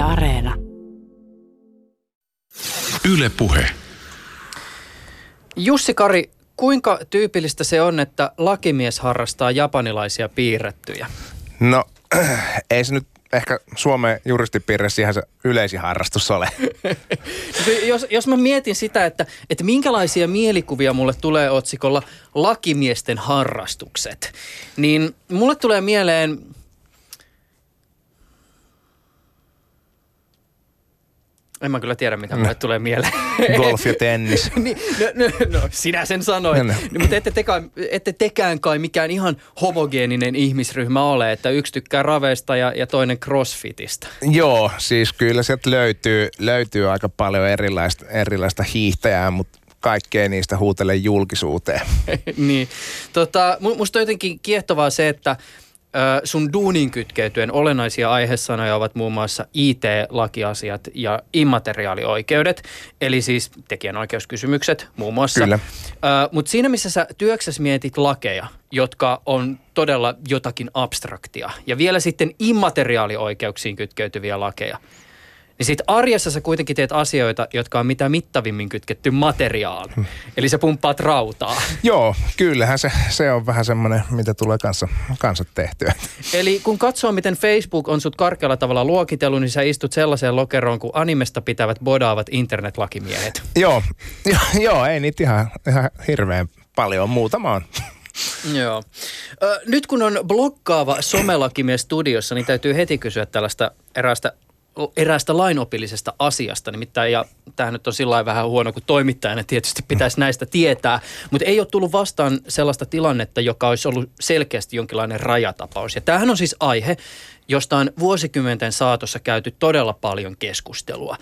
Yle Areena. Yle Puhe. Jussi Kari, kuinka tyypillistä se on, että lakimies harrastaa japanilaisia piirrettyjä? No, ei se nyt ehkä Suomen juristipiirissä ihan se yleisin harrastus ole. jos, jos mä mietin sitä, että, että minkälaisia mielikuvia mulle tulee otsikolla lakimiesten harrastukset, niin mulle tulee mieleen En mä kyllä tiedä, mitä mulle tulee mieleen. Golf ja tennis. niin, no, no, no, sinä sen sanoit. No, no. No, mutta ette, tekään, ette tekään kai mikään ihan homogeeninen ihmisryhmä ole, että yksi tykkää raveista ja, ja toinen crossfitista. Joo, siis kyllä sieltä löytyy, löytyy aika paljon erilaista, erilaista hiihtäjää, mutta kaikkea niistä huutele julkisuuteen. niin. Tota, musta on jotenkin kiehtovaa se, että sun duunin kytkeytyen olennaisia aiheesanoja ovat muun muassa IT-lakiasiat ja immateriaalioikeudet, eli siis tekijänoikeuskysymykset muun muassa. Kyllä. Mutta siinä, missä sä työksessä mietit lakeja, jotka on todella jotakin abstraktia, ja vielä sitten immateriaalioikeuksiin kytkeytyviä lakeja – niin sit arjessa sä kuitenkin teet asioita, jotka on mitä mittavimmin kytketty materiaali. Hmm. Eli sä pumppaat rautaa. Joo, kyllähän se, se on vähän semmoinen, mitä tulee kanssa, kanssa tehtyä. Eli kun katsoo, miten Facebook on sut karkealla tavalla luokitellut, niin sä istut sellaiseen lokeroon, kun animesta pitävät bodaavat internetlakimiehet. joo, jo, joo, ei niitä ihan, ihan hirveän paljon. Muutama on. Joo. Nyt kun on blokkaava somelakimies studiossa, niin täytyy heti kysyä tällaista eräästä eräästä lainopillisesta asiasta. Nimittäin, ja tämähän nyt on sillä vähän huono, kun toimittajana tietysti pitäisi näistä tietää, mutta ei ole tullut vastaan sellaista tilannetta, joka olisi ollut selkeästi jonkinlainen rajatapaus. Ja tämähän on siis aihe, josta on vuosikymmenten saatossa käyty todella paljon keskustelua.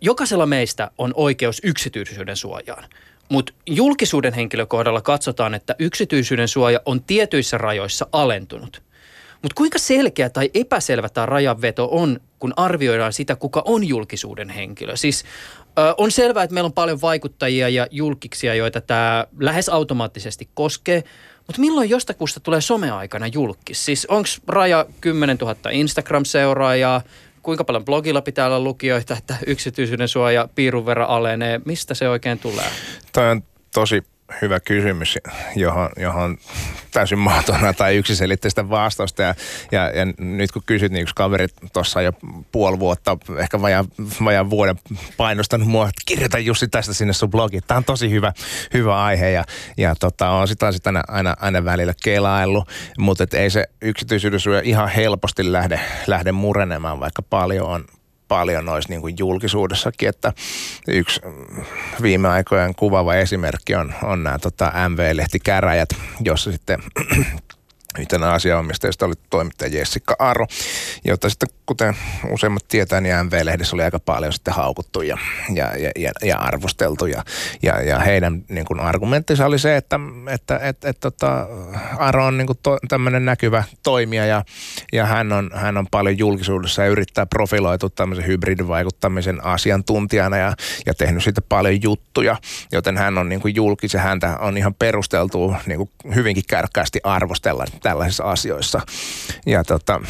Jokaisella meistä on oikeus yksityisyyden suojaan. Mutta julkisuuden henkilökohdalla katsotaan, että yksityisyyden suoja on tietyissä rajoissa alentunut. Mutta kuinka selkeä tai epäselvä tämä rajanveto on, kun arvioidaan sitä, kuka on julkisuuden henkilö? Siis on selvää, että meillä on paljon vaikuttajia ja julkiksia, joita tämä lähes automaattisesti koskee, mutta milloin jostakusta tulee someaikana julkis? Siis onko raja 10 000 Instagram-seuraajaa, kuinka paljon blogilla pitää olla lukijoita, että yksityisyyden suoja piirun verran alenee? Mistä se oikein tulee? Tämä on tosi hyvä kysymys, johon, johon täysin mahtona tai yksiselitteistä vastausta. Ja, ja, ja nyt kun kysyt, niin yksi kaveri tuossa jo puoli vuotta, ehkä vajaan, vajaan vuoden painostanut mua, että kirjoita Jussi tästä sinne sun blogiin. Tämä on tosi hyvä, hyvä aihe ja, ja tota, on sitä aina, aina, aina välillä kelaillut, mutta ei se yksityisyyden ihan helposti lähde, lähde murenemaan, vaikka paljon on, paljon noissa niin kuin julkisuudessakin, että yksi viime aikojen kuvaava esimerkki on, on nämä tota, MV-lehtikäräjät, jossa sitten yhtenä asianomistajista oli toimittaja Jessica Aro, jota sitten kuten useimmat tietää, niin MV-lehdessä oli aika paljon sitten haukuttu ja, ja, ja, ja arvosteltu. Ja, ja, ja heidän niin kuin argumenttinsa oli se, että, että et, et, tota, Aro on niin kuin to, tämmöinen näkyvä toimija ja, ja hän, on, hän on paljon julkisuudessa ja yrittää profiloitua tämmöisen hybridivaikuttamisen asiantuntijana ja, ja tehnyt siitä paljon juttuja, joten hän on niin kuin julkis ja häntä on ihan perusteltu niin kuin hyvinkin kärkkäästi arvostella tällaisissa asioissa. Ja tota,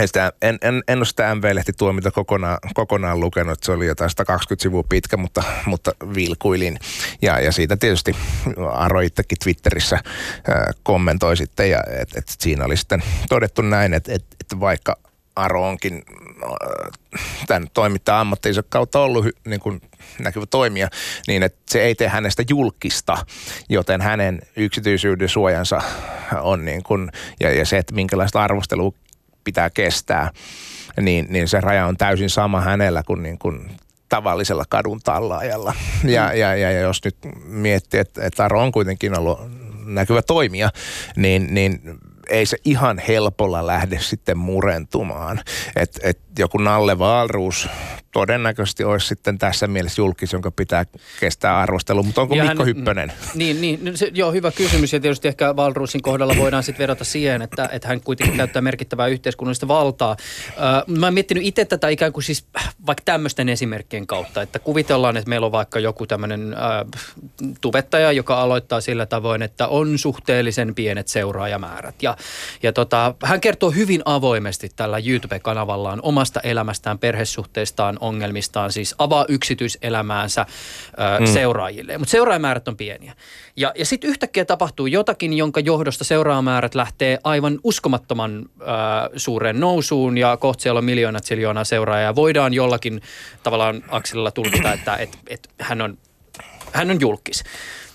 sitä, en, en, en ole sitä MV-lehti tuomita kokonaan, kokonaan lukenut, se oli jotain 120 sivua pitkä, mutta, mutta vilkuilin. Ja, ja siitä tietysti Aro itsekin Twitterissä äh, kommentoi sitten, ja et, et siinä oli sitten todettu näin, että et, et vaikka Aro onkin äh, tämän toimittajan ammattinsa kautta ollut niin kuin näkyvä toimija, niin että se ei tee hänestä julkista, joten hänen yksityisyyden suojansa on niin kuin, ja, ja se, että minkälaista arvostelua pitää kestää, niin, niin se raja on täysin sama hänellä kuin, niin kuin tavallisella kadun tallaajalla. Ja, mm. ja, ja, ja jos nyt miettii, että, että Aro on kuitenkin ollut näkyvä toimija, niin, niin ei se ihan helpolla lähde sitten murentumaan. Että et joku Nalle Valruus todennäköisesti olisi sitten tässä mielessä julkis, jonka pitää kestää arvostelu. Mutta onko ja Mikko hän, Hyppönen? Niin, niin se, joo, hyvä kysymys. Ja tietysti ehkä Valruusin kohdalla voidaan sitten verrata siihen, että, että hän kuitenkin käyttää merkittävää yhteiskunnallista valtaa. Äh, mä oon miettinyt itse tätä ikään kuin siis vaikka tämmöisten esimerkkien kautta, että kuvitellaan, että meillä on vaikka joku tämmöinen äh, tubettaja, joka aloittaa sillä tavoin, että on suhteellisen pienet seuraajamäärät. Ja, ja tota, hän kertoo hyvin avoimesti tällä YouTube-kanavallaan omasta elämästään, perhesuhteistaan, ongelmistaan, siis avaa yksityiselämäänsä äh, mm. seuraajille. Mutta seuraajamäärät on pieniä. Ja, ja sitten yhtäkkiä tapahtuu jotakin, jonka johdosta seuraajamäärät lähtee aivan uskomattoman äh, suureen nousuun ja kohta siellä on miljoonat siljoonaa seuraajaa. Voidaan jollakin tavallaan akselilla tulkita, että et, et hän, on, hän on julkis.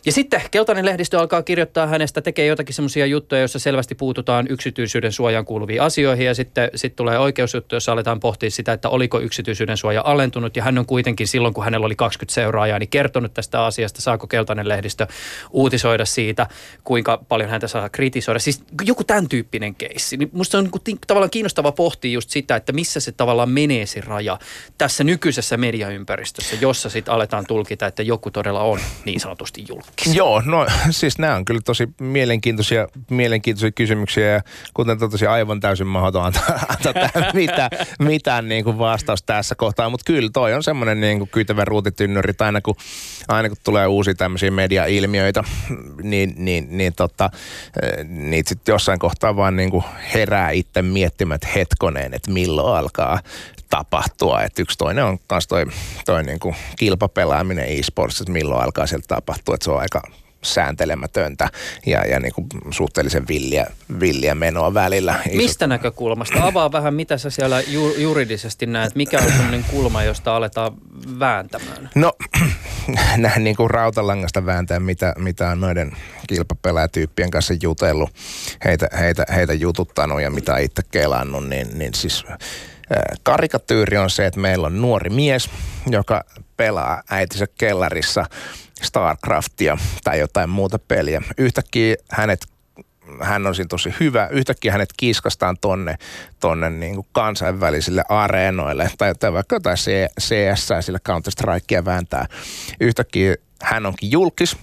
Ja sitten keltainen lehdistö alkaa kirjoittaa hänestä, tekee jotakin semmoisia juttuja, joissa selvästi puututaan yksityisyyden suojaan kuuluviin asioihin ja sitten sit tulee oikeusjuttu, jossa aletaan pohtia sitä, että oliko yksityisyyden suoja alentunut ja hän on kuitenkin silloin, kun hänellä oli 20 seuraajaa, niin kertonut tästä asiasta, saako keltainen lehdistö uutisoida siitä, kuinka paljon häntä saa kritisoida. Siis joku tämän tyyppinen keissi. Niin musta on niin tavallaan kiinnostava pohtia just sitä, että missä se tavallaan menee se raja tässä nykyisessä mediaympäristössä, jossa sitten aletaan tulkita, että joku todella on niin sanotusti julkis. Joo, no siis nämä on kyllä tosi mielenkiintoisia, mielenkiintoisia kysymyksiä ja kuten totesin, aivan täysin mahdoton antaa, antaa mitään, mitään niin kuin vastaus tässä kohtaa, mutta kyllä toi on semmoinen niin kuin kyytävä ruutitynnyri, että aina kun, aina kun tulee uusia tämmöisiä media-ilmiöitä, niin, niin, niin tota, eh, niitä sitten jossain kohtaa vaan niin kuin herää itse miettimään, että hetkoneen, että milloin alkaa tapahtua. Et yksi toinen on taas toi, toi niinku kilpapelaaminen e-sports, että milloin alkaa sieltä tapahtua. Että se on aika sääntelemätöntä ja, ja niin kuin suhteellisen villiä, villiä menoa välillä. Mistä näkökulmasta? Avaa vähän, mitä sä siellä ju- juridisesti näet. Mikä on sellainen kulma, josta aletaan vääntämään? No, näin niin kuin rautalangasta vääntää, mitä, mitä on noiden kilpapelaajatyyppien kanssa jutellut, heitä, heitä, heitä jututtanut ja mitä itse kelannut, niin, niin siis karikatyyri on se, että meillä on nuori mies, joka pelaa äitinsä kellarissa StarCraftia tai jotain muuta peliä. Yhtäkkiä hänet hän on siinä tosi hyvä. Yhtäkkiä hänet kiskastaan tonne, tonne niin kuin kansainvälisille areenoille tai, tai vaikka jotain CS, sillä Counter-Strikea vääntää. Yhtäkkiä hän onkin julkis,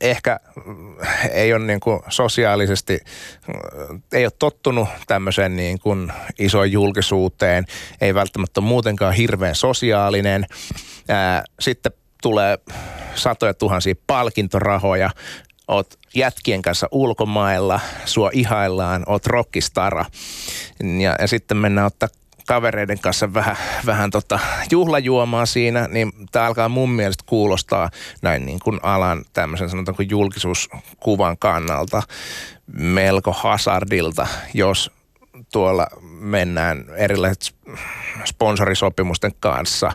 ehkä mm, ei ole niin kuin sosiaalisesti, mm, ei ole tottunut tämmöiseen niin kuin isoon julkisuuteen, ei välttämättä muutenkaan hirveän sosiaalinen. sitten tulee satoja tuhansia palkintorahoja, oot jätkien kanssa ulkomailla, sua ihaillaan, oot rockistara. Ja, ja sitten mennään ottaa kavereiden kanssa vähän, vähän tota juhlajuomaa siinä, niin tämä alkaa mun mielestä kuulostaa näin niin kuin alan tämmöisen sanotaanko julkisuuskuvan kannalta melko hazardilta, jos tuolla mennään erilaiset sponsorisopimusten kanssa,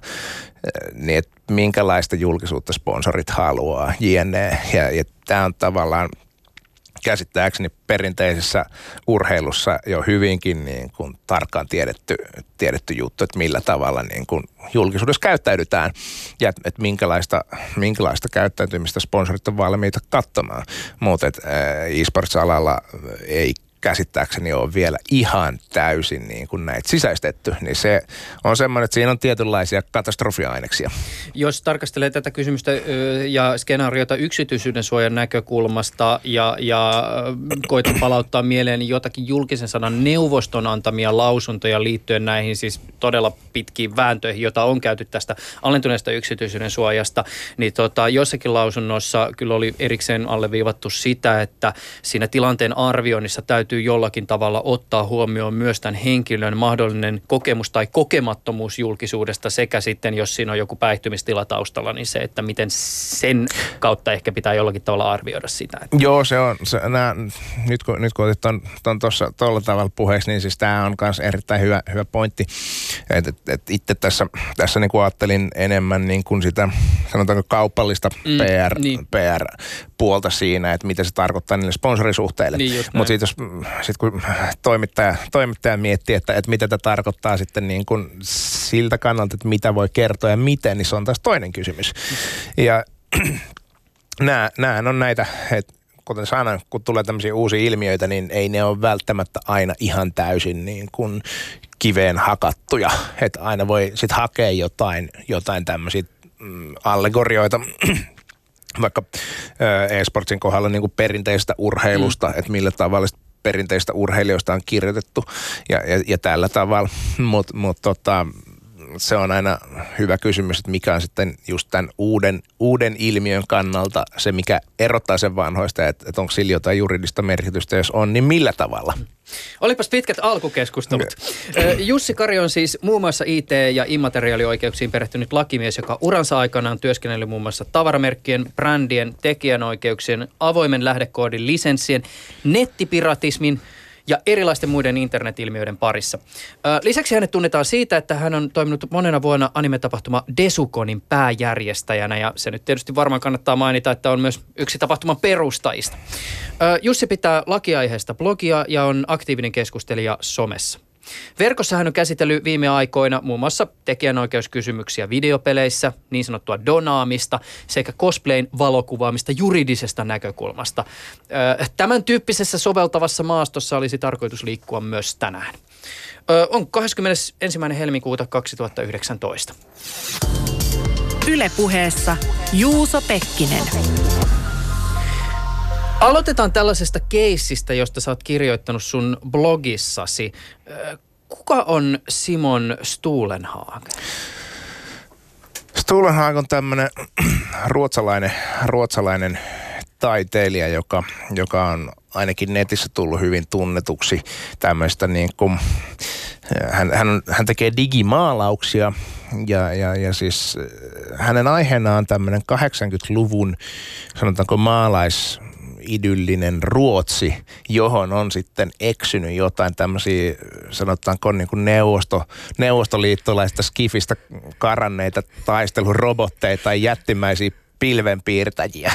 niin että minkälaista julkisuutta sponsorit haluaa, jne. Ja, ja tämä on tavallaan käsittääkseni perinteisessä urheilussa jo hyvinkin niin kuin tarkkaan tiedetty, tiedetty juttu, että millä tavalla niin kuin julkisuudessa käyttäydytään ja että minkälaista, minkälaista käyttäytymistä sponsorit on valmiita katsomaan. Mutta e-sports-alalla ei käsittääkseni ole vielä ihan täysin niin kuin näitä sisäistetty, niin se on semmoinen, että siinä on tietynlaisia katastrofiaineksia. Jos tarkastelee tätä kysymystä ja skenaariota yksityisyyden suojan näkökulmasta ja, ja koita palauttaa mieleen jotakin julkisen sanan neuvoston antamia lausuntoja liittyen näihin siis todella pitkiin vääntöihin, joita on käyty tästä alentuneesta yksityisyyden suojasta, niin tota, jossakin lausunnossa kyllä oli erikseen alleviivattu sitä, että siinä tilanteen arvioinnissa täytyy täytyy jollakin tavalla ottaa huomioon myös tämän henkilön mahdollinen kokemus tai kokemattomuus julkisuudesta sekä sitten, jos siinä on joku päihtymistila taustalla, niin se, että miten sen kautta ehkä pitää jollakin tavalla arvioida sitä. Että. Joo, se on, se, nää, nyt kun, nyt kun otit ton, tuossa tuolla tavalla puheeksi, niin siis tämä on myös erittäin hyvä, hyvä pointti. Et, et, et itse tässä, tässä niin kuin ajattelin enemmän niin kuin sitä, sanotaanko kaupallista mm, PR, niin. PR-puolta siinä, että mitä se tarkoittaa niille sponsorisuhteille. Niin Mutta sitten jos sit kun toimittaja, toimittaja miettii, että, että mitä tämä tarkoittaa sitten niin kuin siltä kannalta, että mitä voi kertoa ja miten, niin se on taas toinen kysymys. Ja nämä, nämä on näitä, että kuten sanoin, kun tulee tämmöisiä uusia ilmiöitä, niin ei ne ole välttämättä aina ihan täysin niin kuin kiveen hakattuja. Että aina voi sitten hakea jotain, jotain tämmöisiä mm, allegorioita vaikka e-sportsin kohdalla niin kuin perinteisestä urheilusta, mm. että millä tavalla perinteistä urheilijoista on kirjoitettu ja, ja, ja tällä tavalla. Mutta mut tota, se on aina hyvä kysymys, että mikä on sitten just tämän uuden, uuden ilmiön kannalta se, mikä erottaa sen vanhoista, että, että onko sillä jotain juridista merkitystä, jos on, niin millä tavalla? Olipas pitkät alkukeskustelut. Jussi Kari on siis muun muassa IT- ja immateriaalioikeuksiin perehtynyt lakimies, joka uransa aikana on työskennellyt muun muassa tavaramerkkien, brändien, tekijänoikeuksien, avoimen lähdekoodin, lisenssien, nettipiratismin – ja erilaisten muiden internetilmiöiden parissa. Lisäksi hänet tunnetaan siitä, että hän on toiminut monena vuonna anime-tapahtuma Desukonin pääjärjestäjänä ja se nyt tietysti varmaan kannattaa mainita, että on myös yksi tapahtuman perustajista. Jussi pitää lakiaiheesta blogia ja on aktiivinen keskustelija somessa. Verkossa hän on käsitellyt viime aikoina muun muassa tekijänoikeuskysymyksiä videopeleissä, niin sanottua donaamista sekä cosplayn valokuvaamista juridisesta näkökulmasta. Tämän tyyppisessä soveltavassa maastossa olisi tarkoitus liikkua myös tänään. On 21. helmikuuta 2019. Ylepuheessa Juuso Pekkinen. Aloitetaan tällaisesta keissistä, josta sä oot kirjoittanut sun blogissasi. Kuka on Simon Stulenhaag? Stulenhaag on tämmöinen ruotsalainen, ruotsalainen taiteilija, joka, joka on ainakin netissä tullut hyvin tunnetuksi tämmöistä niin kuin, hän, hän, hän tekee digimaalauksia ja, ja, ja siis hänen aiheena on tämmöinen 80-luvun sanotaanko maalais idyllinen Ruotsi, johon on sitten eksynyt jotain tämmöisiä, sanotaanko niin kuin neuvosto, neuvostoliittolaista skifistä karanneita taistelurobotteita tai jättimäisiä pilvenpiirtäjiä.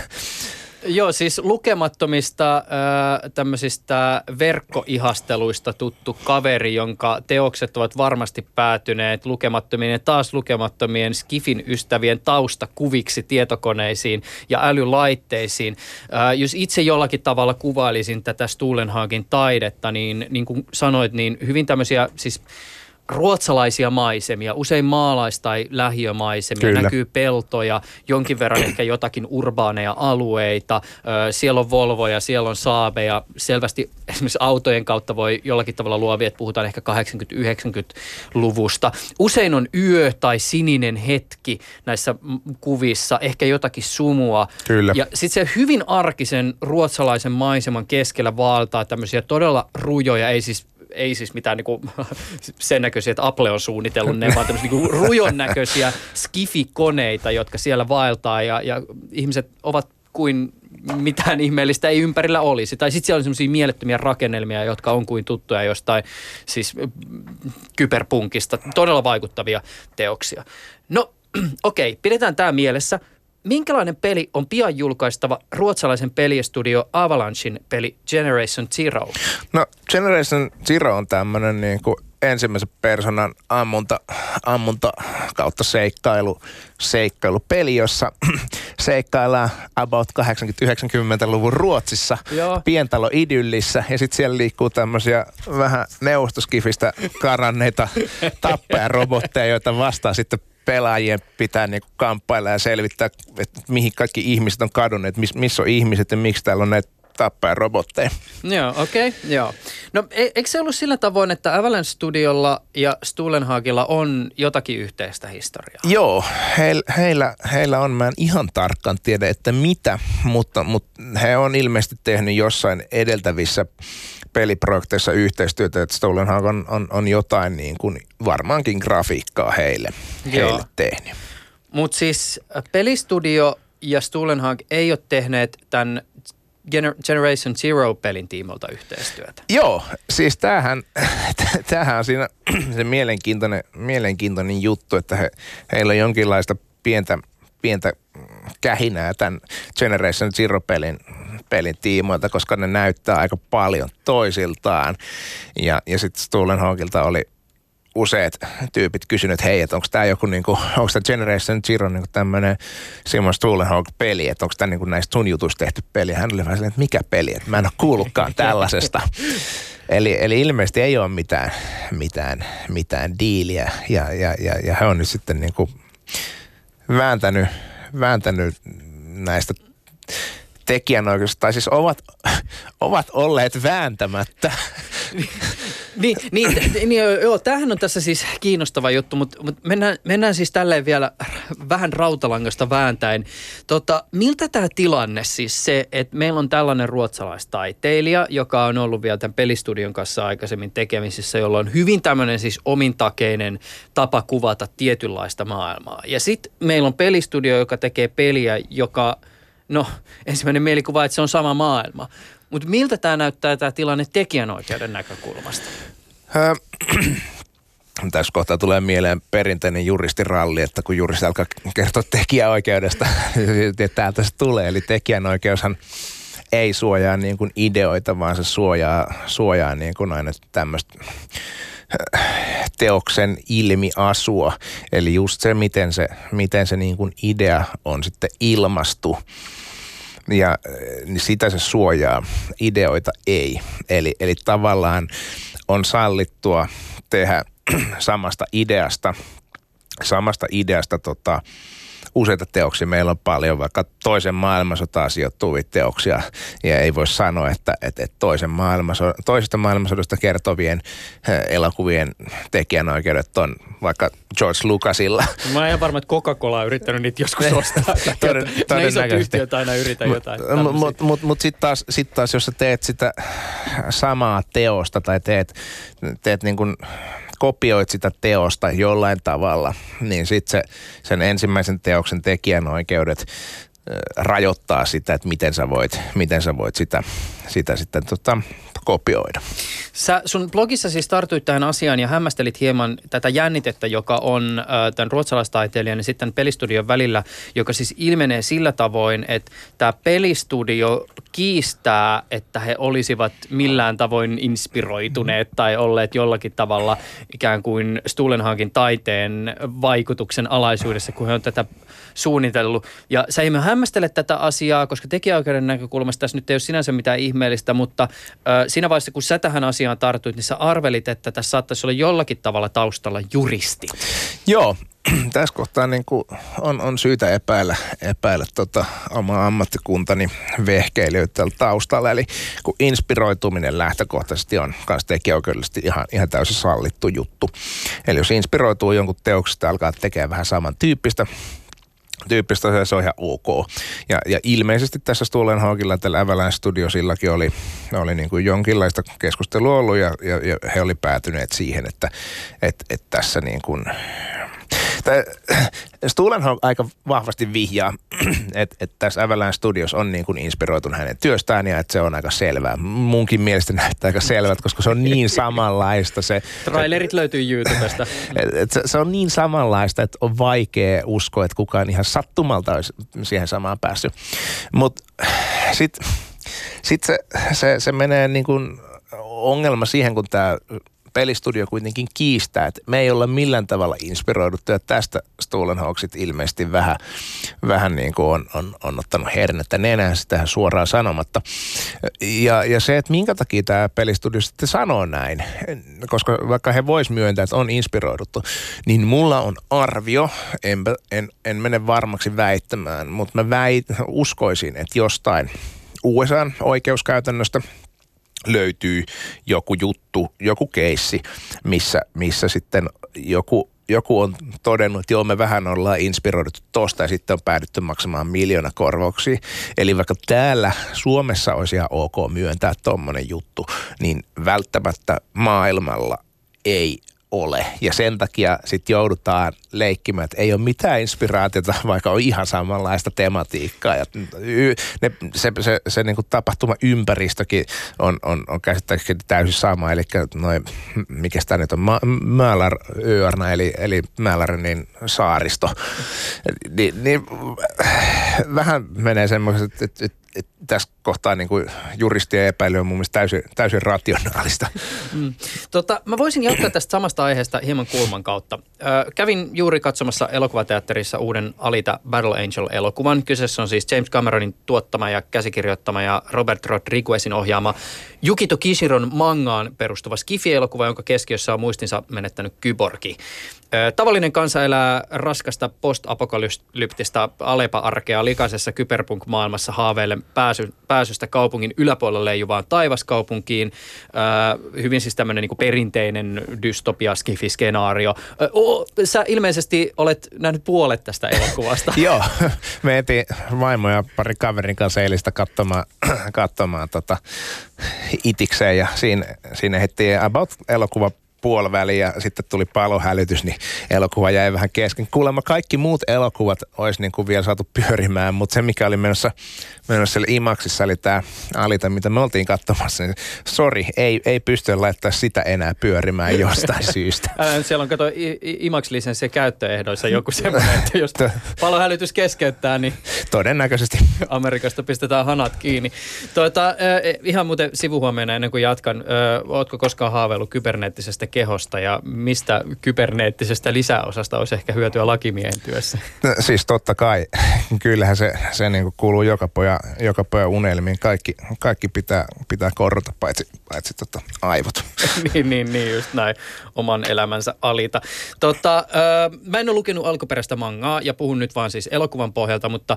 Joo, siis lukemattomista äh, tämmöisistä verkkoihasteluista tuttu kaveri, jonka teokset ovat varmasti päätyneet lukemattomien ja taas lukemattomien Skifin ystävien taustakuviksi tietokoneisiin ja älylaitteisiin. Äh, jos itse jollakin tavalla kuvailisin tätä Stulenhagin taidetta, niin niin kuin sanoit, niin hyvin tämmöisiä siis ruotsalaisia maisemia, usein maalais- tai lähiömaisemia, Kyllä. näkyy peltoja, jonkin verran ehkä jotakin urbaaneja alueita, siellä on Volvoja, siellä on Saabeja, selvästi esimerkiksi autojen kautta voi jollakin tavalla luovia, että puhutaan ehkä 80-90-luvusta. Usein on yö tai sininen hetki näissä kuvissa, ehkä jotakin sumua. Kyllä. Ja sitten se hyvin arkisen ruotsalaisen maiseman keskellä vaaltaa tämmöisiä todella rujoja, ei siis ei siis mitään niinku sen näköisiä, että Apple on suunnitellut ne, vaan tämmöisiä niinku rujon näköisiä skifikoneita, jotka siellä vaeltaa ja, ja ihmiset ovat kuin mitään ihmeellistä ei ympärillä olisi. Tai sitten siellä on semmoisia mielettömiä rakennelmia, jotka on kuin tuttuja jostain siis kyberpunkista. Todella vaikuttavia teoksia. No okei, okay, pidetään tämä mielessä – Minkälainen peli on pian julkaistava ruotsalaisen peliestudio Avalanchein peli Generation Zero? No Generation Zero on tämmöinen niin kuin ensimmäisen personan ammunta, ammunta kautta seikkailu, seikkailupeli, jossa seikkaillaan about 80-90-luvun Ruotsissa Joo. pientalo idyllissä ja sitten siellä liikkuu tämmöisiä vähän neuvostoskifistä karanneita tappajarobotteja, joita vastaa sitten pelaajien pitää niin kamppailla ja selvittää, että mihin kaikki ihmiset on kadonneet, miss, missä on ihmiset ja miksi täällä on näitä tappaa robotteja. Joo, okei, okay, joo. No e, eikö se ollut sillä tavoin, että Avalanche Studiolla ja Stulenhagilla on jotakin yhteistä historiaa? Joo, heillä, heillä, heillä on, mä en ihan tarkkaan tiedä, että mitä, mutta, mutta he on ilmeisesti tehnyt jossain edeltävissä peliprojekteissa yhteistyötä, että Stolen on, on, on jotain niin kuin varmaankin grafiikkaa heille, heille tehnyt. Mutta siis äh, pelistudio ja Stulenhag ei ole tehneet tämän Generation Zero-pelin tiimolta yhteistyötä. Joo, siis tämähän, tämähän on siinä se mielenkiintoinen, mielenkiintoinen juttu, että he, heillä on jonkinlaista pientä, pientä kähinää tämän Generation Zero-pelin pelin tiimoilta, koska ne näyttää aika paljon toisiltaan. Ja, ja sitten Stulenhogilta oli useat tyypit kysynyt, hei, että onko tämä joku, niinku, onko tämä Generation Zero niinku tämmöinen Simon Stulenhog-peli, että onko tämä niinku näistä sun jutuista tehty peli. Hän oli vähän että mikä peli, että mä en ole kuullutkaan tällaisesta. Eli, eli ilmeisesti ei ole mitään, mitään, mitään diiliä ja, ja, ja, ja he on nyt sitten niinku vääntänyt, vääntänyt näistä tekijänoikeus, tai siis ovat, ovat olleet vääntämättä niin, niin, niin, joo, tämähän on tässä siis kiinnostava juttu, mutta, mutta mennään, mennään siis tälleen vielä vähän rautalangasta vääntäen. Tota, miltä tämä tilanne siis se, että meillä on tällainen ruotsalaistaiteilija, joka on ollut vielä tämän pelistudion kanssa aikaisemmin tekemisissä, jolla on hyvin tämmöinen siis omintakeinen tapa kuvata tietynlaista maailmaa. Ja sitten meillä on pelistudio, joka tekee peliä, joka, no ensimmäinen mielikuva, että se on sama maailma. Mutta miltä tämä näyttää tämä tilanne tekijänoikeuden näkökulmasta? Tässä kohtaa tulee mieleen perinteinen juristiralli, että kun juristi alkaa kertoa tekijäoikeudesta, että täältä se tulee. Eli tekijänoikeushan ei suojaa niin kuin ideoita, vaan se suojaa, suojaa niin kuin aina tämmöistä teoksen ilmiasua. Eli just se, miten se, miten se niin kuin idea on sitten ilmastu ja niin sitä se suojaa, ideoita ei. Eli, eli tavallaan on sallittua tehdä samasta ideasta, samasta ideasta tota, useita teoksia. Meillä on paljon vaikka toisen maailmansotaan sijoittuvia teoksia ja ei voi sanoa, että, että, että toisen maailmanso- toisesta maailmansodasta kertovien eh, elokuvien tekijänoikeudet on vaikka George Lucasilla. Mä en ihan varma, että Coca-Cola on yrittänyt niitä joskus ostaa. Toden, todennäköisesti. isot aina yritä jotain. Mutta mut, mut, mut sitten taas, sit taas, jos sä teet sitä samaa teosta tai teet, teet niin kuin kopioit sitä teosta jollain tavalla, niin sitten se, sen ensimmäisen teoksen tekijänoikeudet rajoittaa sitä, että miten sä voit, miten sä voit sitä, sitä sitten tota, kopioida. Sä sun blogissa siis tartuit tähän asiaan ja hämmästelit hieman tätä jännitettä, joka on äh, tämän ruotsalaistaiteilijan ja sitten pelistudion välillä, joka siis ilmenee sillä tavoin, että tämä pelistudio kiistää, että he olisivat millään tavoin inspiroituneet tai olleet jollakin tavalla ikään kuin Stulenhagen taiteen vaikutuksen alaisuudessa, kun he on tätä suunnitellut. Ja sä ei hämmästele tätä asiaa, koska tekijäoikeuden näkökulmasta tässä nyt ei ole sinänsä mitään ihmeellistä, mutta äh, siinä vaiheessa, kun sä tähän asiaan tartuit, niin sä arvelit, että tässä saattaisi olla jollakin tavalla taustalla juristi. Joo, tässä kohtaa niin kuin on, on syytä epäillä, epäillä tota oma ammattikuntani vehkeilijöitä taustalla. Eli kun inspiroituminen lähtökohtaisesti on myös tekijäoikeudellisesti ihan, ihan täysin sallittu juttu. Eli jos inspiroituu jonkun teoksesta alkaa tekemään vähän samantyyppistä, tyyppistä, se on ihan ok. Ja, ja ilmeisesti tässä Stulen Hawkilla tällä Avalanche Studiosillakin oli, oli niin kuin jonkinlaista keskustelua ollut ja, ja, ja he oli päätyneet siihen, että et, et tässä niin kuin Stulenhan aika vahvasti vihjaa, että et tässä Avalanche Studios on niin kuin inspiroitunut hänen työstään ja että se on aika selvää. Munkin mielestä näyttää aika selvät, koska se on niin samanlaista. Se, Trailerit löytyy YouTubesta. Et, et se, se on niin samanlaista, että on vaikea uskoa, että kukaan ihan sattumalta olisi siihen samaan päässyt. Mutta sitten sit se, se, se menee niin kuin ongelma siihen, kun tämä pelistudio kuitenkin kiistää, että me ei olla millään tavalla inspiroiduttu ja tästä Stulenhawksit ilmeisesti vähän, vähän niin kuin on, on, on ottanut hernettä nenään sitä suoraan sanomatta. Ja, ja se, että minkä takia tämä pelistudio sitten sanoo näin, koska vaikka he vois myöntää, että on inspiroiduttu, niin mulla on arvio, en, en, en mene varmaksi väittämään, mutta mä väit, uskoisin, että jostain USA-oikeuskäytännöstä – löytyy joku juttu, joku keissi, missä, missä sitten joku, joku on todennut, että joo me vähän ollaan inspiroiduttu tosta ja sitten on päädytty maksamaan miljoona korvauksia. Eli vaikka täällä Suomessa olisi ihan ok myöntää tommonen juttu, niin välttämättä maailmalla ei ole. Ja sen takia sitten joudutaan leikkimään, että ei ole mitään inspiraatiota, vaikka on ihan samanlaista tematiikkaa. Ja ne, se se, se niin kuin tapahtuma ympäristökin on, on, on käsittääkseni täysin sama. Eli noin, mikä tämä nyt on, Ma- Mälaröörnä, eli, eli Mälarinin saaristo. Ni, niin vähän menee semmoiset, että, että, tässä kohtaa niin kuin juristien epäily on mun mielestä täysin, täysin rationaalista. Mm. Tota, mä voisin jatkaa tästä samasta aiheesta hieman kulman kautta. Ö, kävin juuri katsomassa elokuvateatterissa uuden Alita Battle Angel-elokuvan. Kyseessä on siis James Cameronin tuottama ja käsikirjoittama ja Robert Rodriguezin ohjaama Yukito Kishiron mangaan perustuva skifi-elokuva, jonka keskiössä on muistinsa menettänyt kyborgi. Tavallinen kansa elää raskasta post-apokalyptista Alepa-arkea likaisessa kyberpunk-maailmassa haaveille pääsy, pääsystä kaupungin yläpuolelle leijuvaan taivaskaupunkiin. Hyvin siis tämmöinen niin perinteinen dystopia skenaario Sä ilmeisesti olet nähnyt puolet tästä elokuvasta. Joo, me etin vaimo ja pari kaverin kanssa eilistä katsomaan, katsomaan tota, itikseen ja siinä, siinä heti about elokuva puoliväli ja sitten tuli palohälytys, niin elokuva jäi vähän kesken. Kuulemma kaikki muut elokuvat olisi niin kuin vielä saatu pyörimään, mutta se mikä oli menossa, menossa siellä IMAXissa, eli tämä Alita, mitä me oltiin katsomassa, niin sori, ei, ei pysty laittaa sitä enää pyörimään jostain syystä. Ää, siellä on kato IMAX-lisenssi käyttöehdoissa joku semmoinen, että jos palohälytys keskeyttää, niin todennäköisesti Amerikasta pistetään hanat kiinni. Tuota, ihan muuten sivuhuomeena ennen kuin jatkan, ootko koskaan haaveillut kyberneettisestä kehosta ja mistä kyberneettisestä lisäosasta olisi ehkä hyötyä lakimiehen työssä? No, siis totta kai. Kyllähän se, se niin kuin kuuluu joka poja, joka poja unelmiin. Kaikki, kaikki pitää, pitää korrota, paitsi, paitsi tota, aivot. niin, niin, niin, just näin. Oman elämänsä alita. Tota, äh, mä en ole lukenut alkuperäistä mangaa ja puhun nyt vaan siis elokuvan pohjalta, mutta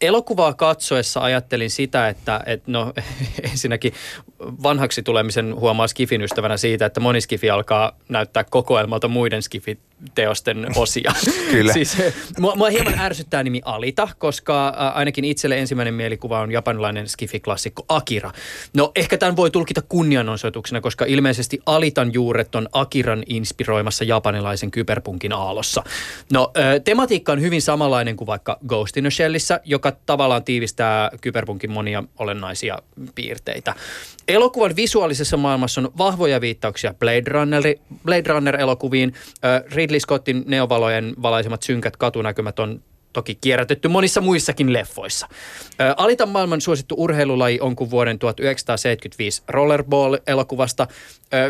elokuvaa katsoessa ajattelin sitä, että, että no ensinnäkin vanhaksi tulemisen huomaa Skifin ystävänä siitä, että moni Skifi alkaa näyttää kokoelmalta muiden Skifit teosten osia. Kyllä. siis, mua, mua hieman ärsyttää nimi Alita, koska ainakin itselle ensimmäinen mielikuva on japanilainen skifi-klassikko Akira. No ehkä tämän voi tulkita kunnianosoituksena, koska ilmeisesti Alitan juuret on Akiran inspiroimassa japanilaisen kyberpunkin aalossa. No tematiikka on hyvin samanlainen kuin vaikka Ghost in a Shellissä, joka tavallaan tiivistää kyberpunkin monia olennaisia piirteitä. Elokuvan visuaalisessa maailmassa on vahvoja viittauksia Blade, Runner, Blade Runner-elokuviin. Ridley Scottin neovalojen valaisemat synkät katunäkymät on toki kierrätetty monissa muissakin leffoissa. Alitan maailman suosittu urheilulaji on kuin vuoden 1975 Rollerball-elokuvasta.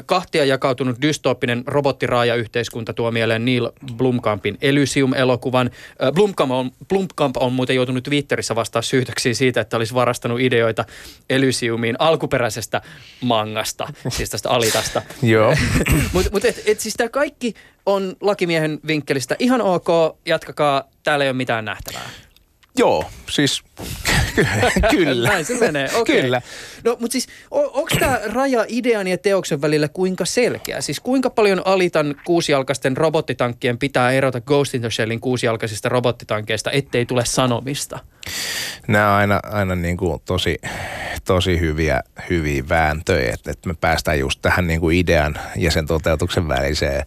Kahtia jakautunut dystooppinen robottiraaja-yhteiskunta tuo mieleen Neil Blumkampin Elysium-elokuvan. Blumkamp on, Blumkamp on muuten joutunut Twitterissä vastaa syytöksiin siitä, että olisi varastanut ideoita Elysiumiin alkuperäisestä mangasta, siis tästä Alitasta. Joo. Mutta mut et, et siis tämä kaikki on lakimiehen vinkkelistä ihan ok, jatkakaa, täällä ei ole mitään nähtävää. Joo, siis kyllä. Näin se menee, okay. Kyllä. No, mutta siis onko tämä raja idean ja teoksen välillä kuinka selkeä? Siis kuinka paljon Alitan kuusijalkaisten robottitankkien pitää erota Ghost in the Shellin kuusijalkaisista robottitankeista, ettei tule sanomista? Nämä on aina, aina niin kuin tosi, tosi hyviä, hyviä vääntöjä, että, että me päästään just tähän niin kuin idean ja sen toteutuksen väliseen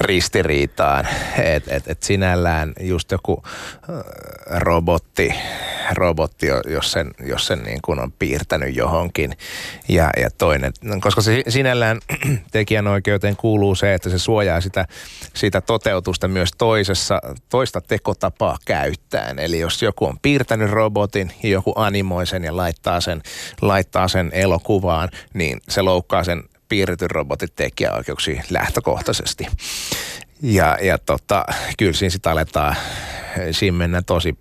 ristiriitaan. Että et, et sinällään just joku äh, robotti, robotti jos sen, jos sen niin kuin on piirtänyt johonkin. Ja, ja toinen, koska se sinällään tekijänoikeuteen kuuluu se, että se suojaa sitä, sitä toteutusta myös toisessa, toista tekotapaa käyttäen. Eli jos joku on piirtänyt robotin ja joku animoi sen ja laittaa sen, laittaa sen elokuvaan, niin se loukkaa sen piirretyn robotin tekijäoikeuksia lähtökohtaisesti. Ja, ja tota, kyllä siinä sitten aletaan, siinä mennään tosi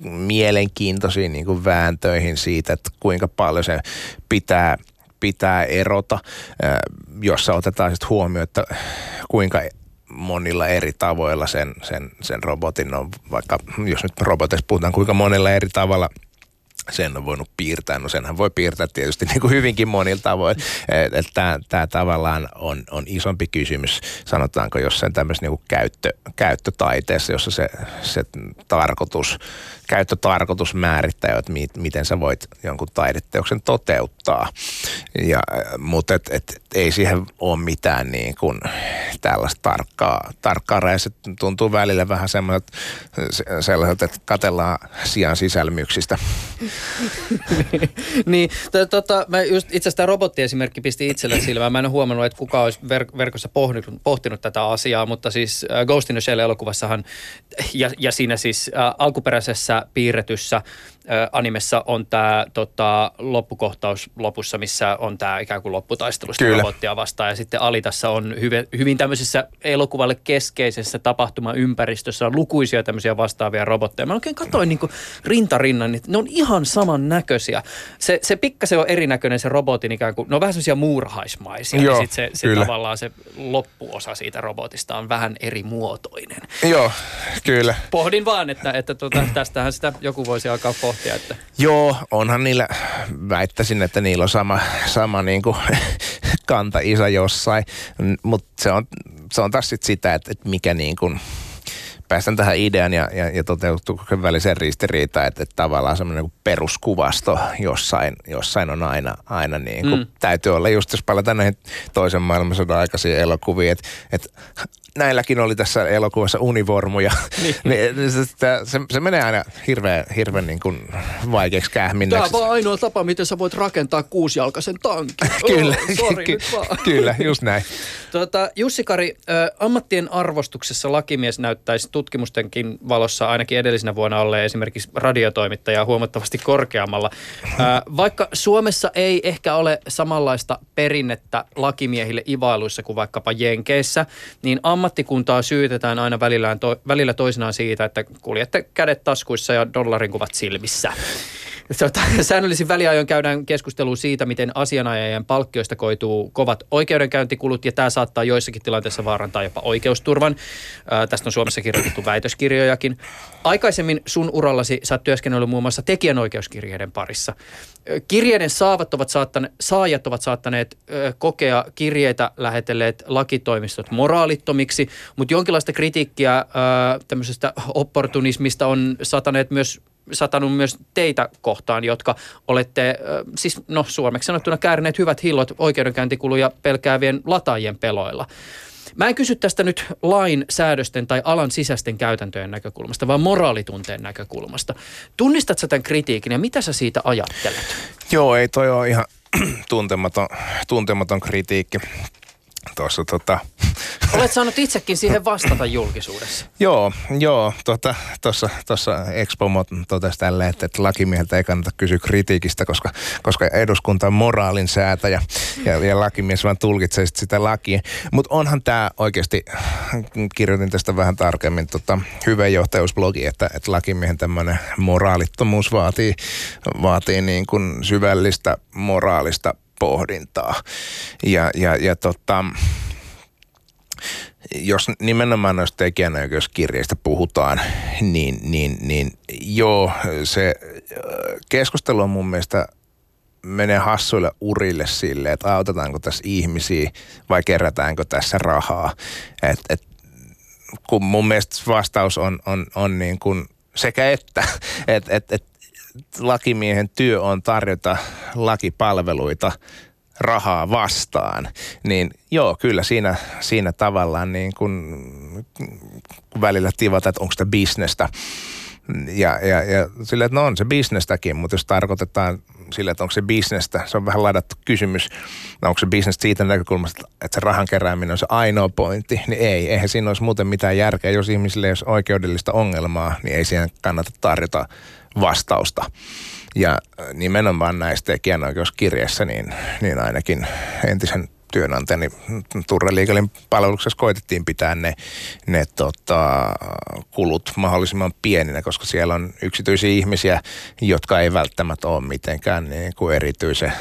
mielenkiintoisiin niin kuin vääntöihin siitä, että kuinka paljon se pitää, pitää erota, jossa otetaan sitten huomioon, että kuinka monilla eri tavoilla sen, sen, sen robotin on, vaikka jos nyt robotissa puhutaan, kuinka monella eri tavalla – sen on voinut piirtää. No senhän voi piirtää tietysti niin kuin hyvinkin monilla tavoin. Tämä, tämä tavallaan on, on isompi kysymys, sanotaanko jossain tämmöisessä niin käyttö, käyttötaiteessa, jossa se, se tarkoitus, käyttötarkoitus määrittää, että mi, miten sä voit jonkun taideteoksen toteuttaa. Ja, mutta et, et, ei siihen ole mitään niin kuin tällaista tarkkaa, tarkkaa Se tuntuu välillä vähän semmoiset, sellaiset, että katellaan sijaan sisälmyksistä. niin, tota, mä just itse asiassa tämä robottiesimerkki pisti itselle silmään. Mä en ole huomannut, että kuka olisi ver- verkossa pohtinut, pohtinut tätä asiaa, mutta siis äh, Ghost in the Shell-elokuvassahan ja, ja siinä siis äh, alkuperäisessä piirretyssä animessa on tämä tota, loppukohtaus lopussa, missä on tämä ikään kuin lopputaistelusta Kyllä. robottia vastaan. Ja sitten Alitassa on hyvin, hyvin tämmöisessä elokuvalle keskeisessä tapahtumaympäristössä on lukuisia tämmöisiä vastaavia robotteja. Mä oikein katsoin niin rinta rinnan, niin ne on ihan saman näköisiä. Se, se pikkasen on erinäköinen se robotin ikään kuin, ne on vähän semmoisia muurahaismaisia. Joo, ja sitten se, se kyllä. tavallaan se loppuosa siitä robotista on vähän eri muotoinen. Joo, kyllä. Pohdin vaan, että, että tota, tästähän sitä joku voisi alkaa pohtia, että Joo, onhan niillä, väittäisin, että niillä on sama, sama niin kuin kanta isä jossain, mutta se on, se on taas sit sitä, että, että mikä niin kuin, päästään tähän idean ja, ja, ja toteutuksen väliseen ristiriitaan, että, että tavallaan semmoinen niin peruskuvasto jossain, jossain on aina, aina niin kuin, Mm. täytyy olla, just jos palataan näihin toisen maailmansodan aikaisiin elokuviin, että, että näilläkin oli tässä elokuvassa univormuja, Niin. niin. niin se, se, se, menee aina hirveän, hirveän niin kuin vaikeaksi Tämä kähminneksi. on vaan ainoa tapa, miten sä voit rakentaa kuusijalkaisen tankin. Kyllä, Oh, sorry, ky- kyllä, just näin. Tuota, Jussi-Kari, ö, ammattien arvostuksessa lakimies näyttäisi tutkimustenkin valossa ainakin edellisenä vuonna olleen esimerkiksi radiotoimittaja huomattavasti korkeammalla. Ö, vaikka Suomessa ei ehkä ole samanlaista perinnettä lakimiehille ivailuissa kuin vaikkapa Jenkeissä, niin ammattikuntaa syytetään aina välillä, to, välillä toisinaan siitä, että kuljette kädet taskuissa ja dollarin kuvat silmissä. Tota, säännöllisin väliajoin käydään keskustelua siitä, miten asianajajien palkkioista koituu kovat oikeudenkäyntikulut, ja tämä saattaa joissakin tilanteissa vaarantaa jopa oikeusturvan. Ää, tästä on Suomessa kirjoitettu väitöskirjojakin. Aikaisemmin sun urallasi sä oot työskennellyt muun muassa tekijänoikeuskirjeiden parissa. Kirjeiden saavat ovat saattane, saajat ovat saattaneet ö, kokea kirjeitä lähetelleet lakitoimistot moraalittomiksi, mutta jonkinlaista kritiikkiä ö, tämmöisestä opportunismista on sataneet myös satanut myös teitä kohtaan, jotka olette, siis no suomeksi sanottuna käärineet hyvät hillot oikeudenkäyntikuluja pelkäävien lataajien peloilla. Mä en kysy tästä nyt lain, säädösten tai alan sisäisten käytäntöjen näkökulmasta, vaan moraalitunteen näkökulmasta. Tunnistat sä tämän kritiikin ja mitä sä siitä ajattelet? Joo, ei toi ole ihan tuntematon, tuntematon kritiikki. Tuossa tota, Olet saanut itsekin siihen vastata julkisuudessa. Joo, joo. Tuossa tota, tuossa Expomo totesi tälleen, että, että lakimieheltä ei kannata kysyä kritiikistä, koska, koska eduskunta on moraalin säätäjä ja, ja lakimies vaan tulkitsee sit sitä lakia. Mutta onhan tämä oikeasti, kirjoitin tästä vähän tarkemmin, tota, hyvä johtajuusblogi, että, että lakimiehen tämmöinen moraalittomuus vaatii, vaatii niin kuin syvällistä moraalista pohdintaa. Ja, ja, ja tota, jos nimenomaan noista tekijänoikeuskirjeistä puhutaan, niin, niin, niin joo, se keskustelu on mun mielestä menee hassuille urille sille, että autetaanko tässä ihmisiä vai kerätäänkö tässä rahaa. Et, et, kun mun mielestä vastaus on, on, on niin kuin sekä että, että et, et lakimiehen työ on tarjota lakipalveluita rahaa vastaan, niin joo, kyllä siinä, siinä tavallaan niin kun, välillä tivata, että onko sitä bisnestä. Ja, ja, ja sille, että no on se bisnestäkin, mutta jos tarkoitetaan sille, että onko se bisnestä, se on vähän ladattu kysymys, no onko se bisnes siitä näkökulmasta, että se rahan kerääminen on se ainoa pointti, niin ei, eihän siinä olisi muuten mitään järkeä. Jos ihmisille ei olisi oikeudellista ongelmaa, niin ei siihen kannata tarjota vastausta. Ja nimenomaan näistä tekijänoikeuskirjeissä, niin, niin ainakin entisen työnantajani Turre Liikelin palveluksessa koitettiin pitää ne, ne tota, kulut mahdollisimman pieninä, koska siellä on yksityisiä ihmisiä, jotka ei välttämättä ole mitenkään niin kuin erityisen,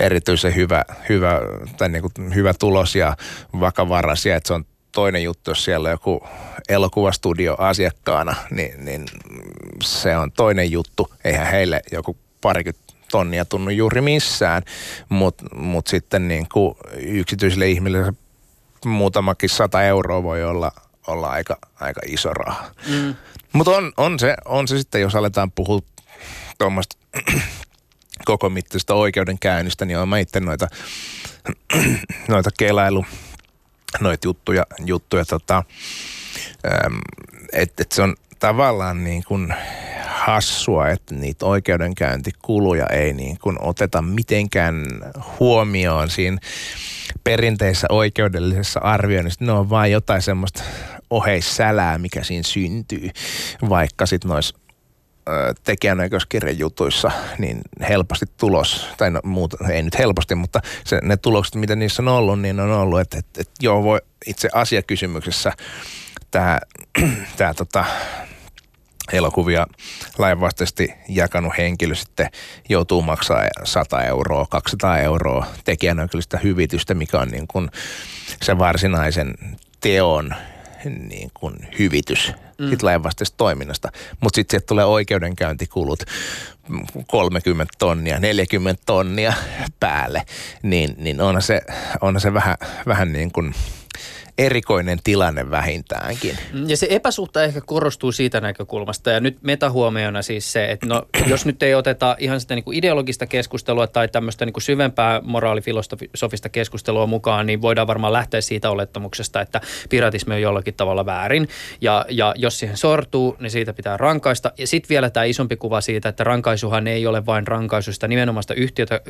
erityisen hyvä, hyvä, tai niin kuin hyvä tulos ja vakavaraisia, että se on toinen juttu, jos siellä on joku elokuvastudio asiakkaana, niin, niin se on toinen juttu. Eihän heille joku parikymmentä tonnia tunnu juuri missään, mutta mut sitten niin kuin yksityisille ihmisille muutamakin sata euroa voi olla, olla aika, aika iso raha. Mm. Mutta on, on, se, on se sitten, jos aletaan puhua tuommoista koko mittaisesta oikeudenkäynnistä, niin olen mä itse noita, noita kelailu, noita juttuja, juttuja tota, että et se on tavallaan niin kuin hassua, että niitä oikeudenkäyntikuluja ei niin kuin oteta mitenkään huomioon siinä perinteisessä oikeudellisessa arvioinnissa. Ne on vain jotain semmoista oheissälää, mikä siinä syntyy, vaikka sitten noissa tekijänäköiskirjan jutuissa niin helposti tulos, tai no, muut, ei nyt helposti, mutta se, ne tulokset, mitä niissä on ollut, niin on ollut, että, että, että joo, voi itse asiakysymyksessä tämä, tämä tota, elokuvia lainvastaisesti jakanut henkilö sitten joutuu maksaa 100 euroa, 200 euroa tekijänäköistä hyvitystä, mikä on niin kuin se varsinaisen teon niin kuin hyvitys mm. sit lainvastaisesta toiminnasta. Mutta sitten sieltä tulee oikeudenkäyntikulut 30 tonnia, 40 tonnia päälle, niin, niin onhan se, onhan se vähän, vähän niin kuin – erikoinen tilanne vähintäänkin. Mm, ja se epäsuhta ehkä korostuu siitä näkökulmasta. Ja nyt metahuomiona siis se, että no, jos nyt ei oteta ihan sitä niin kuin ideologista keskustelua tai tämmöistä niin kuin syvempää moraalifilosofista keskustelua mukaan, niin voidaan varmaan lähteä siitä olettamuksesta, että piratismi on jollakin tavalla väärin. Ja, ja jos siihen sortuu, niin siitä pitää rankaista. Ja sitten vielä tämä isompi kuva siitä, että rankaisuhan ei ole vain rankaisusta nimenomaista yhtiötä,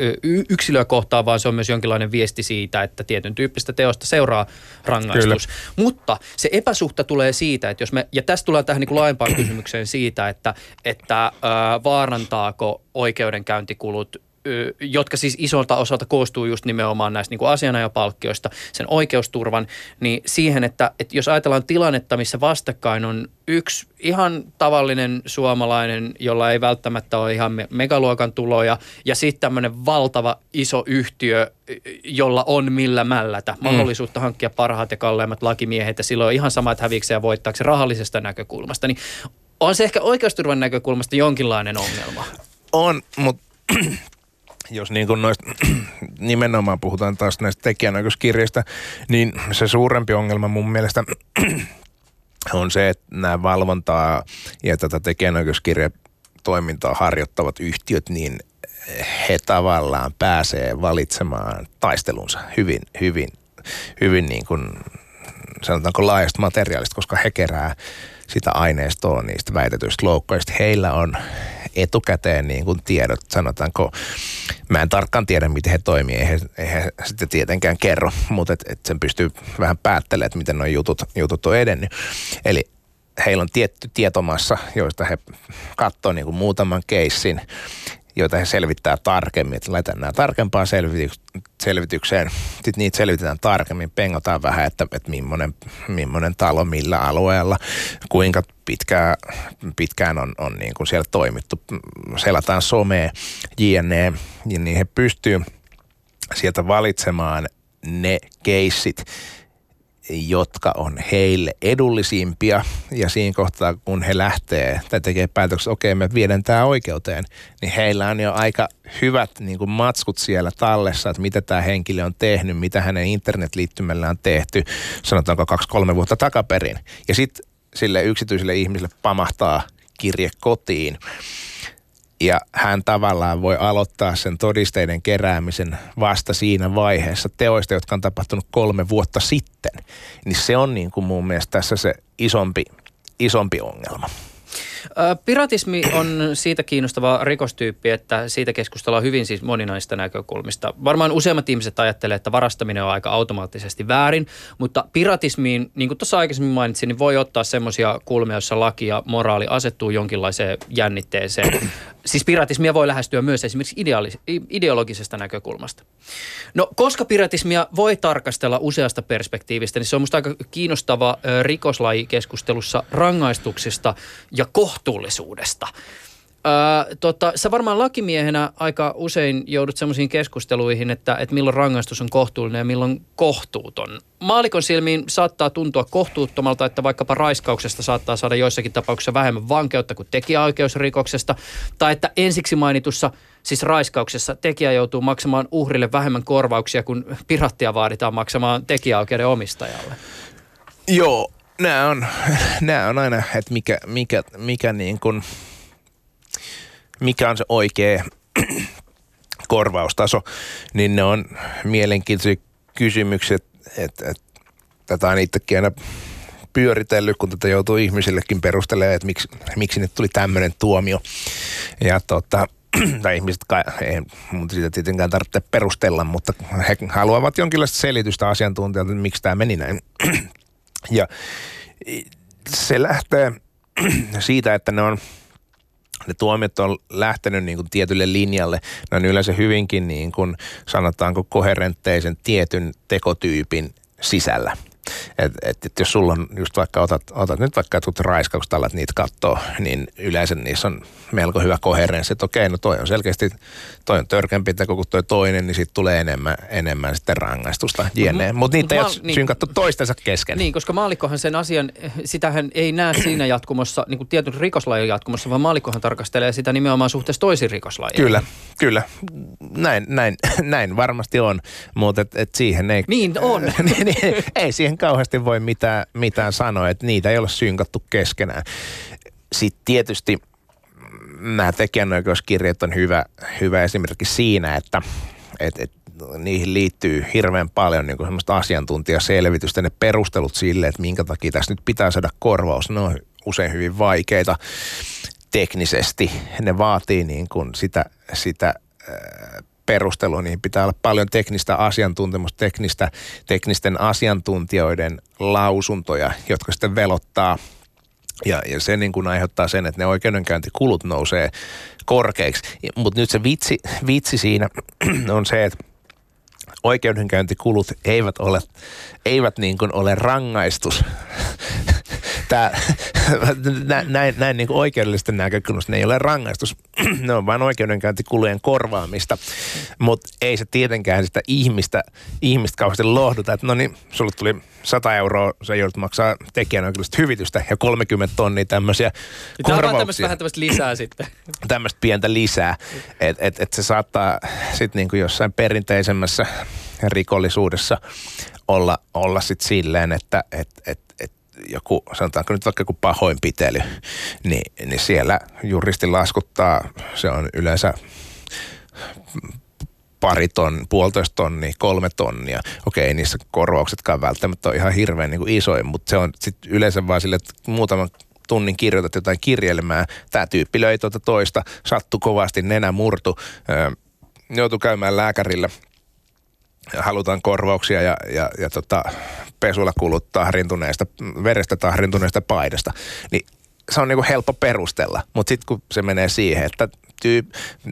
yksilöä kohtaan, vaan se on myös jonkinlainen viesti siitä, että tietyn tyyppistä teosta seuraa rangaistus rangaistus. Kyllä. Mutta se epäsuhta tulee siitä, että jos me, ja tässä tulee tähän niin kuin laajempaan kysymykseen siitä, että, että ää, vaarantaako oikeudenkäyntikulut jotka siis isolta osalta koostuu just nimenomaan näistä niin kuin asianajopalkkioista, sen oikeusturvan, niin siihen, että, että jos ajatellaan tilannetta, missä vastakkain on yksi ihan tavallinen suomalainen, jolla ei välttämättä ole ihan megaluokan tuloja, ja sitten tämmöinen valtava iso yhtiö, jolla on millä mällätä, mm. mahdollisuutta hankkia parhaat ja kalleimmat lakimiehet, ja silloin on ihan sama, että häviikö ja voittaako se rahallisesta näkökulmasta, niin on se ehkä oikeusturvan näkökulmasta jonkinlainen ongelma. On, mutta jos niin kuin noista, nimenomaan puhutaan taas näistä tekijänoikeuskirjeistä, niin se suurempi ongelma mun mielestä on se, että nämä valvontaa ja tätä tekijänoikeuskirjatoimintaa harjoittavat yhtiöt, niin he tavallaan pääsee valitsemaan taistelunsa hyvin, hyvin, hyvin niin kuin, sanotaanko laajasta materiaalista, koska he kerää sitä aineistoa niistä väitetyistä loukkaista. Heillä on etukäteen niin kuin tiedot, sanotaanko, mä en tarkkaan tiedä, miten he toimii, eihän, eihän sitten tietenkään kerro, mutta et, et sen pystyy vähän päättelemään, että miten nuo jutut, jutut on edennyt. Eli heillä on tietty tietomassa, joista he katsoo niin kuin muutaman keissin joita he selvittää tarkemmin. Että laitetaan nämä tarkempaan selvitykseen. Sitten niitä selvitetään tarkemmin, pengotaan vähän, että, että millainen, millainen talo millä alueella, kuinka pitkään, pitkään on, on niin kuin siellä toimittu. Selataan somea, jne. Niin he pystyy sieltä valitsemaan ne keissit, jotka on heille edullisimpia. Ja siinä kohtaa, kun he lähtee tai tekee päätöksen, okei, okay, me viedään tämä oikeuteen, niin heillä on jo aika hyvät niin kuin matskut siellä tallessa, että mitä tämä henkilö on tehnyt, mitä hänen internetliittymällä on tehty, sanotaanko kaksi-kolme vuotta takaperin. Ja sitten sille yksityiselle ihmiselle pamahtaa kirje kotiin ja hän tavallaan voi aloittaa sen todisteiden keräämisen vasta siinä vaiheessa teoista, jotka on tapahtunut kolme vuotta sitten. Niin se on niin kuin mun mielestä tässä se isompi, isompi ongelma. Piratismi on siitä kiinnostava rikostyyppi, että siitä keskustellaan hyvin siis moninaista näkökulmista. Varmaan useimmat ihmiset ajattelee, että varastaminen on aika automaattisesti väärin, mutta piratismiin, niin kuin tuossa aikaisemmin mainitsin, niin voi ottaa semmoisia kulmia, joissa laki ja moraali asettuu jonkinlaiseen jännitteeseen. Siis piratismia voi lähestyä myös esimerkiksi ideologisesta näkökulmasta. No, koska piratismia voi tarkastella useasta perspektiivistä, niin se on musta aika kiinnostava rikoslajikeskustelussa rangaistuksista ja kohtuullisuudesta. Öö, tota, sä varmaan lakimiehenä aika usein joudut semmoisiin keskusteluihin, että, että milloin rangaistus on kohtuullinen ja milloin kohtuuton. Maalikon silmiin saattaa tuntua kohtuuttomalta, että vaikkapa raiskauksesta saattaa saada joissakin tapauksissa vähemmän vankeutta kuin tekijäoikeusrikoksesta, tai että ensiksi mainitussa siis raiskauksessa tekijä joutuu maksamaan uhrille vähemmän korvauksia kuin pirattia vaaditaan maksamaan tekijäoikeuden omistajalle. Joo, nämä on, nämä on aina, että mikä, mikä, mikä, niin kuin, mikä on se oikea korvaustaso, niin ne on mielenkiintoisia kysymyksiä, että, että tätä on itsekin aina pyöritellyt, kun tätä joutuu ihmisillekin perustelemaan, että miksi, miksi nyt tuli tämmöinen tuomio. Ja tota, tai ihmiset, ei mutta siitä tietenkään tarvitse perustella, mutta he haluavat jonkinlaista selitystä asiantuntijalta, että miksi tämä meni näin. Ja se lähtee siitä, että ne on ne tuomiot on lähtenyt niin kuin tietylle linjalle. Ne on yleensä hyvinkin niin kuin, sanotaanko koherentteisen tietyn tekotyypin sisällä. Et, et, et jos sulla on just vaikka otat, otat nyt vaikka tuut raiskaukset alat niitä katsoo, niin yleensä niissä on melko hyvä koherenssi, että okei, no toi on selkeästi, toi on törkeämpi teko kuin toi toinen, niin sitten tulee enemmän, enemmän sitten rangaistusta jne. Mutta mut niitä mut ei ole niin, synkattu toistensa kesken. Niin, koska maalikkohan sen asian, sitähän ei näe siinä jatkumossa, niin kuin tietyn rikoslajin jatkumossa, vaan maalikkohan tarkastelee sitä nimenomaan suhteessa toisiin rikoslajeihin. Kyllä, kyllä. Näin, näin, näin varmasti on, mutta et, et siihen ei... Niin on. niin, niin, ei siihen kauheasti voi mitään, mitään sanoa, että niitä ei ole synkattu keskenään. Sitten tietysti nämä tekijänoikeuskirjat on hyvä, hyvä esimerkki siinä, että et, et, niihin liittyy hirveän paljon niin semmoista asiantuntijaselvitystä, ne perustelut sille, että minkä takia tässä nyt pitää saada korvaus, ne on usein hyvin vaikeita teknisesti. Ne vaatii niin kuin sitä, sitä perustelua, niin pitää olla paljon teknistä asiantuntemusta, teknistä, teknisten asiantuntijoiden lausuntoja, jotka sitten velottaa ja, ja se niin kuin aiheuttaa sen, että ne oikeudenkäyntikulut nousee korkeiksi. Mutta nyt se vitsi, vitsi siinä on se, että oikeudenkäyntikulut eivät ole, eivät niin kuin ole rangaistus Tää, näin, näin niin kuin oikeudellisten näkökulmasta ne ei ole rangaistus, ne on vain oikeudenkäyntikulujen korvaamista, mutta ei se tietenkään sitä ihmistä, ihmistä kauheasti lohduta, että no niin, sulle tuli 100 euroa, sä joudut maksaa tekijänoikeudellista hyvitystä ja 30 tonnia tämmöisiä korvauksia. Tämä on vähän tämmöistä lisää sitten. Tämmöistä pientä lisää, että et, et se saattaa sitten niin kuin jossain perinteisemmässä rikollisuudessa olla, olla sitten silleen, että et, et, et joku, sanotaanko nyt vaikka joku pahoinpitely, niin, niin siellä juristi laskuttaa, se on yleensä pari ton, puolitoista tonnia, kolme tonnia. Okei, niissä korvauksetkaan välttämättä on ihan hirveän niin isoin, mutta se on sitten yleensä vaan sille, että muutaman tunnin kirjoitat jotain kirjelmää. Tämä tyyppi löi tuota toista, sattu kovasti, nenä murtu, joutui käymään lääkärillä – halutaan korvauksia ja, ja, ja tota, pesulla kulut tahrintuneesta, verestä tahrintuneesta paidasta, niin se on niinku helppo perustella. Mutta sitten kun se menee siihen, että tyyp,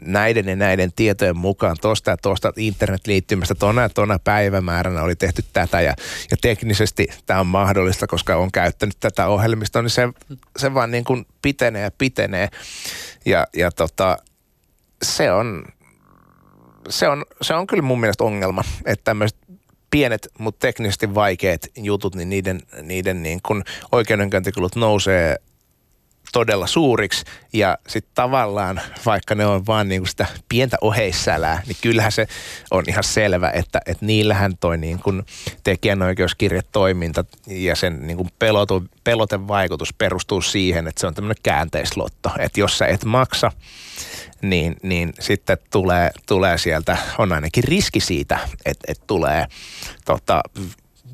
näiden ja näiden tietojen mukaan tuosta ja tuosta internetliittymästä tona ja tona päivämääränä oli tehty tätä ja, ja teknisesti tämä on mahdollista, koska on käyttänyt tätä ohjelmistoa, niin se, se vaan niin kuin pitenee ja pitenee. Ja, ja tota, se on, se on, se on kyllä mun mielestä ongelma, että tämmöiset pienet, mutta teknisesti vaikeat jutut, niin niiden, niiden niin kun oikeudenkäyntikulut nousee todella suuriksi. Ja sitten tavallaan, vaikka ne on vaan niinku sitä pientä oheissälää, niin kyllähän se on ihan selvä, että, että niillähän toi niinku tekijänoikeuskirjetoiminta ja sen niinku pelotu, pelotevaikutus perustuu siihen, että se on tämmöinen käänteislotto, että jos sä et maksa, niin, niin sitten tulee, tulee sieltä, on ainakin riski siitä, että, että tulee tota,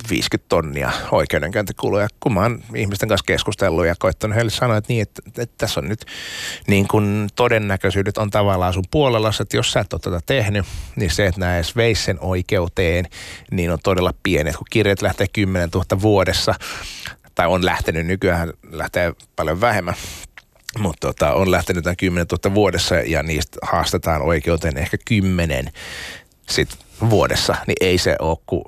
50 tonnia oikeudenkäyntikuluja, kun mä oon ihmisten kanssa keskustellut ja koittanut heille sanoa, että, niin, että, että tässä on nyt niin kun todennäköisyydet on tavallaan sun puolella, että jos sä et ole tätä tehnyt, niin se, että nämä edes veisi sen oikeuteen, niin on todella pieni. Kun kirjat lähtee 10 000 vuodessa, tai on lähtenyt nykyään, lähtee paljon vähemmän, mutta tota, on lähtenyt tämän 10 000 vuodessa ja niistä haastetaan oikeuteen ehkä 10 sit vuodessa, niin ei se ole kuin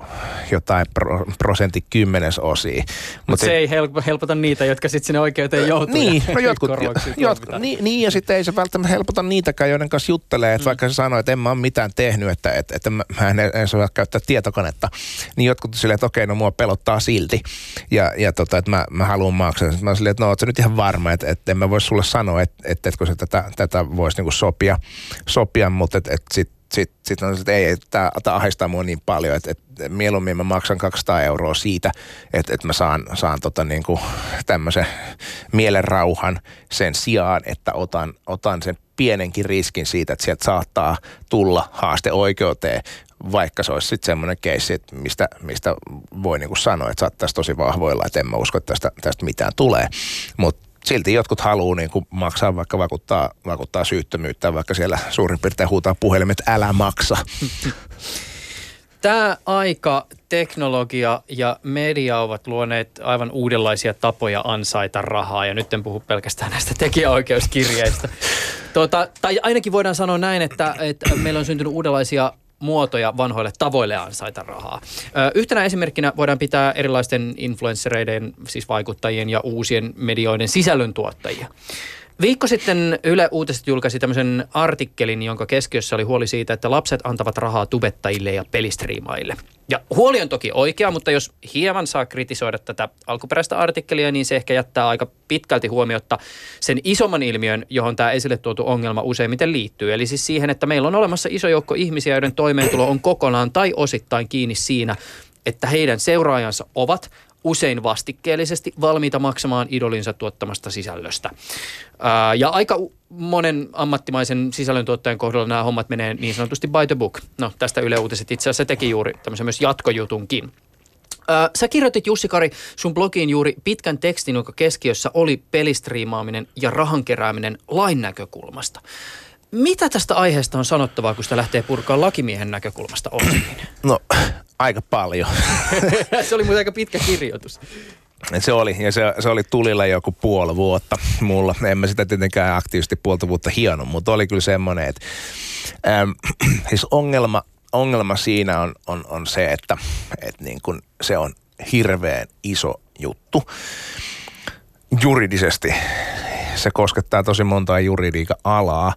jotain pro, prosentti kymmenesosia. Mutta Mut se, ei helpota niitä, jotka sitten sinne oikeuteen joutuu. Niin, no jotkut, jotkut niin, niin, ja sitten ei se välttämättä helpota niitäkään, joiden kanssa juttelee, että mm. vaikka se sanoo, että en mä ole mitään tehnyt, että, että, että mä en edes saa käyttää tietokonetta, niin jotkut silleen, että okei, no mua pelottaa silti, ja, ja tota, että mä, mä haluan maksaa. Sitten mä silleen, että no oot nyt ihan varma, että, että en mä voi sulle sanoa, että, että etkö se tätä, tätä voisi niinku sopia, sopia, mutta että, että sitten sitten sit on, että ei, tämä ahdistaa mua niin paljon, että, että mieluummin mä maksan 200 euroa siitä, että, että mä saan, saan tota niin kuin tämmöisen mielenrauhan sen sijaan, että otan, otan sen pienenkin riskin siitä, että sieltä saattaa tulla haaste oikeuteen, vaikka se olisi sitten semmoinen keissi, mistä, mistä voi niin kuin sanoa, että saattaisi tosi vahvoilla, että en mä usko, että tästä, tästä mitään tulee. Mutta silti jotkut haluaa niin kuin maksaa, vaikka vakuuttaa, vakuuttaa syyttömyyttä, vaikka siellä suurin piirtein huutaa puhelimet, älä maksa. Tämä aika teknologia ja media ovat luoneet aivan uudenlaisia tapoja ansaita rahaa, ja nyt en puhu pelkästään näistä tekijäoikeuskirjeistä. Tuota, tai ainakin voidaan sanoa näin, että, että meillä on syntynyt uudenlaisia muotoja vanhoille tavoille ansaita rahaa. Yhtenä esimerkkinä voidaan pitää erilaisten influenssereiden, siis vaikuttajien ja uusien medioiden sisällöntuottajia. Viikko sitten Yle Uutiset julkaisi tämmöisen artikkelin, jonka keskiössä oli huoli siitä, että lapset antavat rahaa tubettajille ja pelistriimaille. Ja huoli on toki oikea, mutta jos hieman saa kritisoida tätä alkuperäistä artikkelia, niin se ehkä jättää aika pitkälti huomiota sen isomman ilmiön, johon tämä esille tuotu ongelma useimmiten liittyy. Eli siis siihen, että meillä on olemassa iso joukko ihmisiä, joiden toimeentulo on kokonaan tai osittain kiinni siinä, että heidän seuraajansa ovat usein vastikkeellisesti valmiita maksamaan idolinsa tuottamasta sisällöstä. Ää, ja aika monen ammattimaisen sisällöntuottajan kohdalla nämä hommat menee niin sanotusti by the book. No tästä Yle Uutiset itse asiassa teki juuri tämmöisen myös jatkojutunkin. Ää, sä kirjoitit Jussi Kari sun blogiin juuri pitkän tekstin, jonka keskiössä oli pelistriimaaminen ja rahan kerääminen lain näkökulmasta. Mitä tästä aiheesta on sanottavaa, kun sitä lähtee purkaa lakimiehen näkökulmasta oikein? No, aika paljon. se oli muuten aika pitkä kirjoitus. Se oli, ja se, se oli tulilla joku puoli vuotta mulla. En mä sitä tietenkään aktiivisesti puolta vuotta hieno, mutta oli kyllä semmoinen, että äm, siis ongelma, ongelma siinä on, on, on se, että, että niin kun se on hirveän iso juttu juridisesti. Se koskettaa tosi montaa juridiikan alaa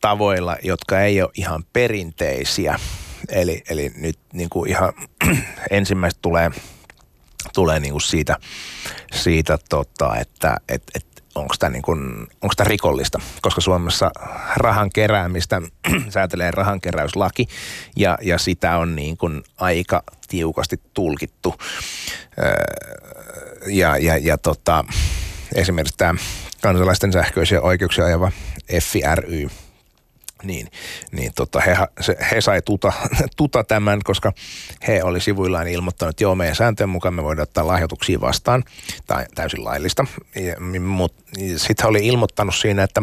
tavoilla, jotka ei ole ihan perinteisiä. Eli, eli nyt niin kuin ihan ensimmäistä tulee, tulee niin kuin siitä, siitä tota, että et, et, onko tämä niin tämä rikollista, koska Suomessa rahan keräämistä säätelee rahankeräyslaki ja, ja sitä on niin kuin aika tiukasti tulkittu. Ja, ja, ja tota, esimerkiksi tämä kansalaisten sähköisiä oikeuksia ajava FRY, niin, niin tota, he, se, he sai tuta, tuta tämän, koska he oli sivuillaan ilmoittanut, että joo, meidän sääntöjen mukaan me voidaan ottaa lahjoituksia vastaan, tai täysin laillista. Mutta sitten he oli ilmoittanut siinä, että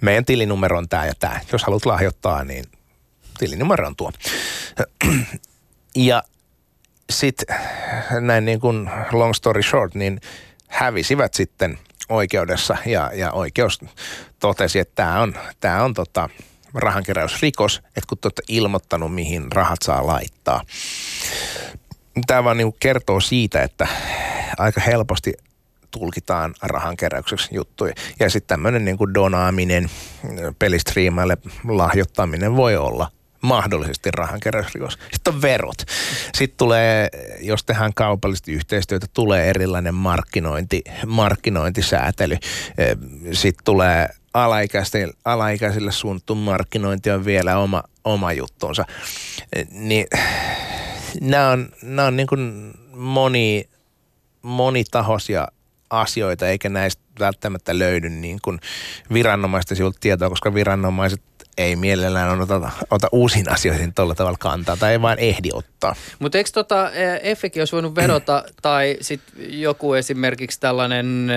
meidän tilinumero on tämä ja tämä. Jos haluat lahjoittaa, niin tilinumero on tuo. Ja sitten näin niin kuin long story short, niin hävisivät sitten – oikeudessa ja, ja oikeus totesi, että tämä on, tämä on tota, rahankeräysrikos, että kun te olette ilmoittanut, mihin rahat saa laittaa. Tämä vaan niin kertoo siitä, että aika helposti tulkitaan rahankeräykseksi juttuja. Ja sitten tämmöinen niin donaaminen, pelistriimaille lahjoittaminen voi olla mahdollisesti rahankeräysrikos. Sitten on verot. Sitten tulee, jos tehdään kaupallisesti yhteistyötä, tulee erilainen markkinointi, markkinointisäätely. Sitten tulee alaikäisille, alaikäisille suunnattu markkinointi on vielä oma, oma juttunsa. Niin nämä on, nämä on niin kuin moni, monitahoisia asioita, eikä näistä välttämättä löydy niin kuin viranomaisten sivulta tietoa, koska viranomaiset ei mielellään ota, ota uusiin asioihin tuolla tavalla kantaa tai ei vaan ehdi ottaa. Mutta eikö tota, Effekin olisi voinut vedota tai sitten joku esimerkiksi tällainen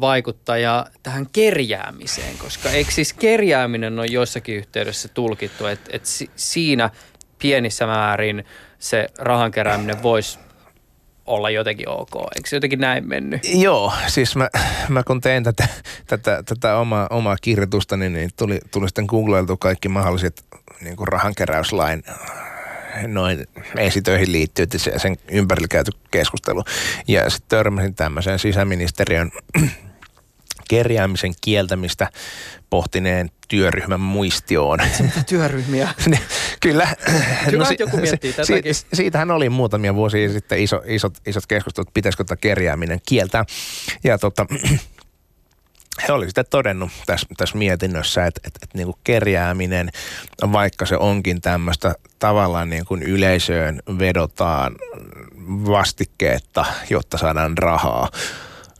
vaikuttaja tähän kerjäämiseen, koska eikö siis kerjääminen on joissakin yhteydessä tulkittu, että et siinä pienissä määrin se rahan kerääminen voisi olla jotenkin ok. Eikö se jotenkin näin mennyt? Joo, siis mä, mä kun tein tätä, tätä, tätä omaa, omaa kirjoitusta, niin, niin tuli, tuli sitten googleiltu kaikki mahdolliset niin kuin rahankeräyslain noin esitöihin liittyy, sen ympärillä käyty keskustelu. Ja sitten törmäsin tämmöiseen sisäministeriön kerjäämisen kieltämistä pohtineen työryhmän muistioon. Mitä työryhmiä? Kyllä. Hyvä, no, joku miettii tätäkin. Si- siitähän oli muutamia vuosia sitten iso, isot, isot keskustelut, pitäisikö tämä kerjääminen kieltää. Ja tota, he olivat sitten todennut tässä, tässä mietinnössä, että, että, että niin kuin kerjääminen, vaikka se onkin tämmöistä tavallaan niin kuin yleisöön vedotaan vastikkeetta, jotta saadaan rahaa,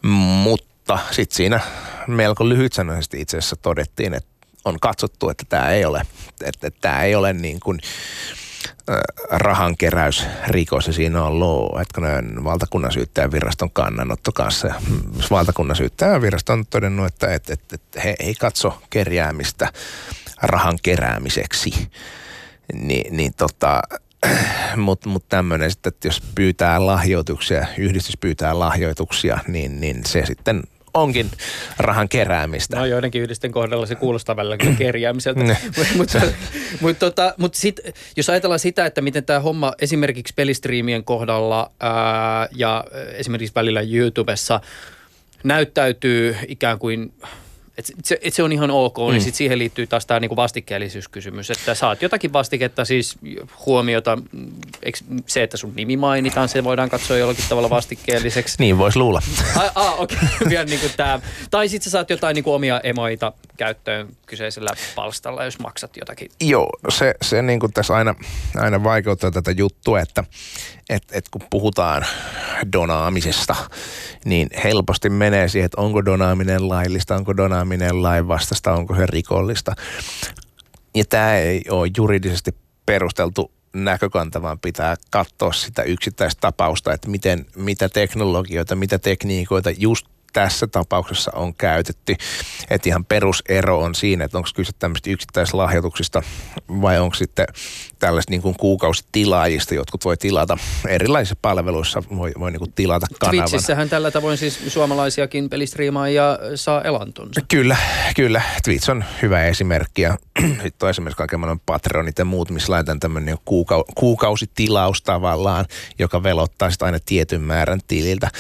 mutta sitten siinä melko lyhytsanoisesti itse asiassa todettiin, että on katsottu, että tämä ei ole, että, tämä ei ole niin kuin, rahankeräysrikos ja siinä on law, että kun valtakunnan syyttäjän viraston kannanotto kanssa. Ja valtakunnan syyttäjän virasto on todennut, että, että, että, että he ei katso kerjäämistä rahan keräämiseksi. Ni, niin tota, mutta mut tämmöinen sitten, että jos pyytää lahjoituksia, yhdistys pyytää lahjoituksia, niin, niin se sitten onkin rahan keräämistä. No joidenkin yhdisten kohdalla se kuulostaa välillä kyllä kerjäämiseltä. mutta mut, tota, mut sit, jos ajatellaan sitä, että miten tämä homma esimerkiksi pelistriimien kohdalla ää, ja esimerkiksi välillä YouTubessa näyttäytyy ikään kuin et se, et se on ihan ok, niin mm. niin sitten siihen liittyy taas tämä niinku vastikkeellisyyskysymys, että saat jotakin vastiketta, siis huomiota, se, että sun nimi mainitaan, se voidaan katsoa jollakin tavalla vastikkeelliseksi. Niin voisi luulla. Ah, ah okei, okay. niinku tää. Tai sitten sä saat jotain niinku omia emoita käyttöön kyseisellä palstalla, jos maksat jotakin. Joo, se, se niinku tässä aina, aina vaikeuttaa tätä juttua, että et, et kun puhutaan donaamisesta, niin helposti menee siihen, että onko donaaminen laillista, onko donaaminen lainvastasta, onko se rikollista. Ja tämä ei ole juridisesti perusteltu näkökanta, vaan pitää katsoa sitä yksittäistä tapausta, että miten, mitä teknologioita, mitä tekniikoita just tässä tapauksessa on käytetty. Että ihan perusero on siinä, että onko kyse tämmöistä yksittäislahjoituksista vai onko sitten tällaista niin kuin kuukausitilaajista, jotkut voi tilata erilaisissa palveluissa, voi, voi niin kuin tilata kanavan. Twitchissähän tällä tavoin siis suomalaisiakin pelistriimaajia saa elantonsa. Kyllä, kyllä. Twitch on hyvä esimerkki ja sitten on esimerkiksi kaiken maailman patronit ja muut, missä laitetaan tämmöinen kuukau- kuukausitilaus tavallaan, joka velottaa sitten aina tietyn määrän tililtä.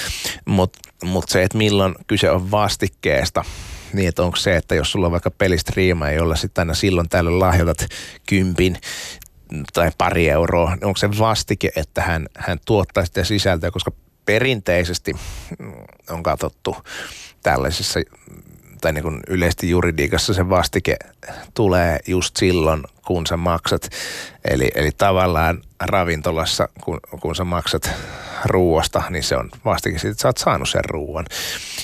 Mutta mut se, että milloin kyse on vastikkeesta, niin että onko se, että jos sulla on vaikka pelistriima, jolla sitten aina silloin tällöin lahjoitat kympin tai pari euroa, niin onko se vastike, että hän, hän tuottaa sitä sisältöä, koska perinteisesti on katsottu tällaisissa tai niin kuin yleisesti juridiikassa se vastike tulee just silloin, kun sä maksat. Eli, eli tavallaan ravintolassa, kun, kun sä maksat ruuasta, niin se on vastike siitä, että sä oot saanut sen ruuan.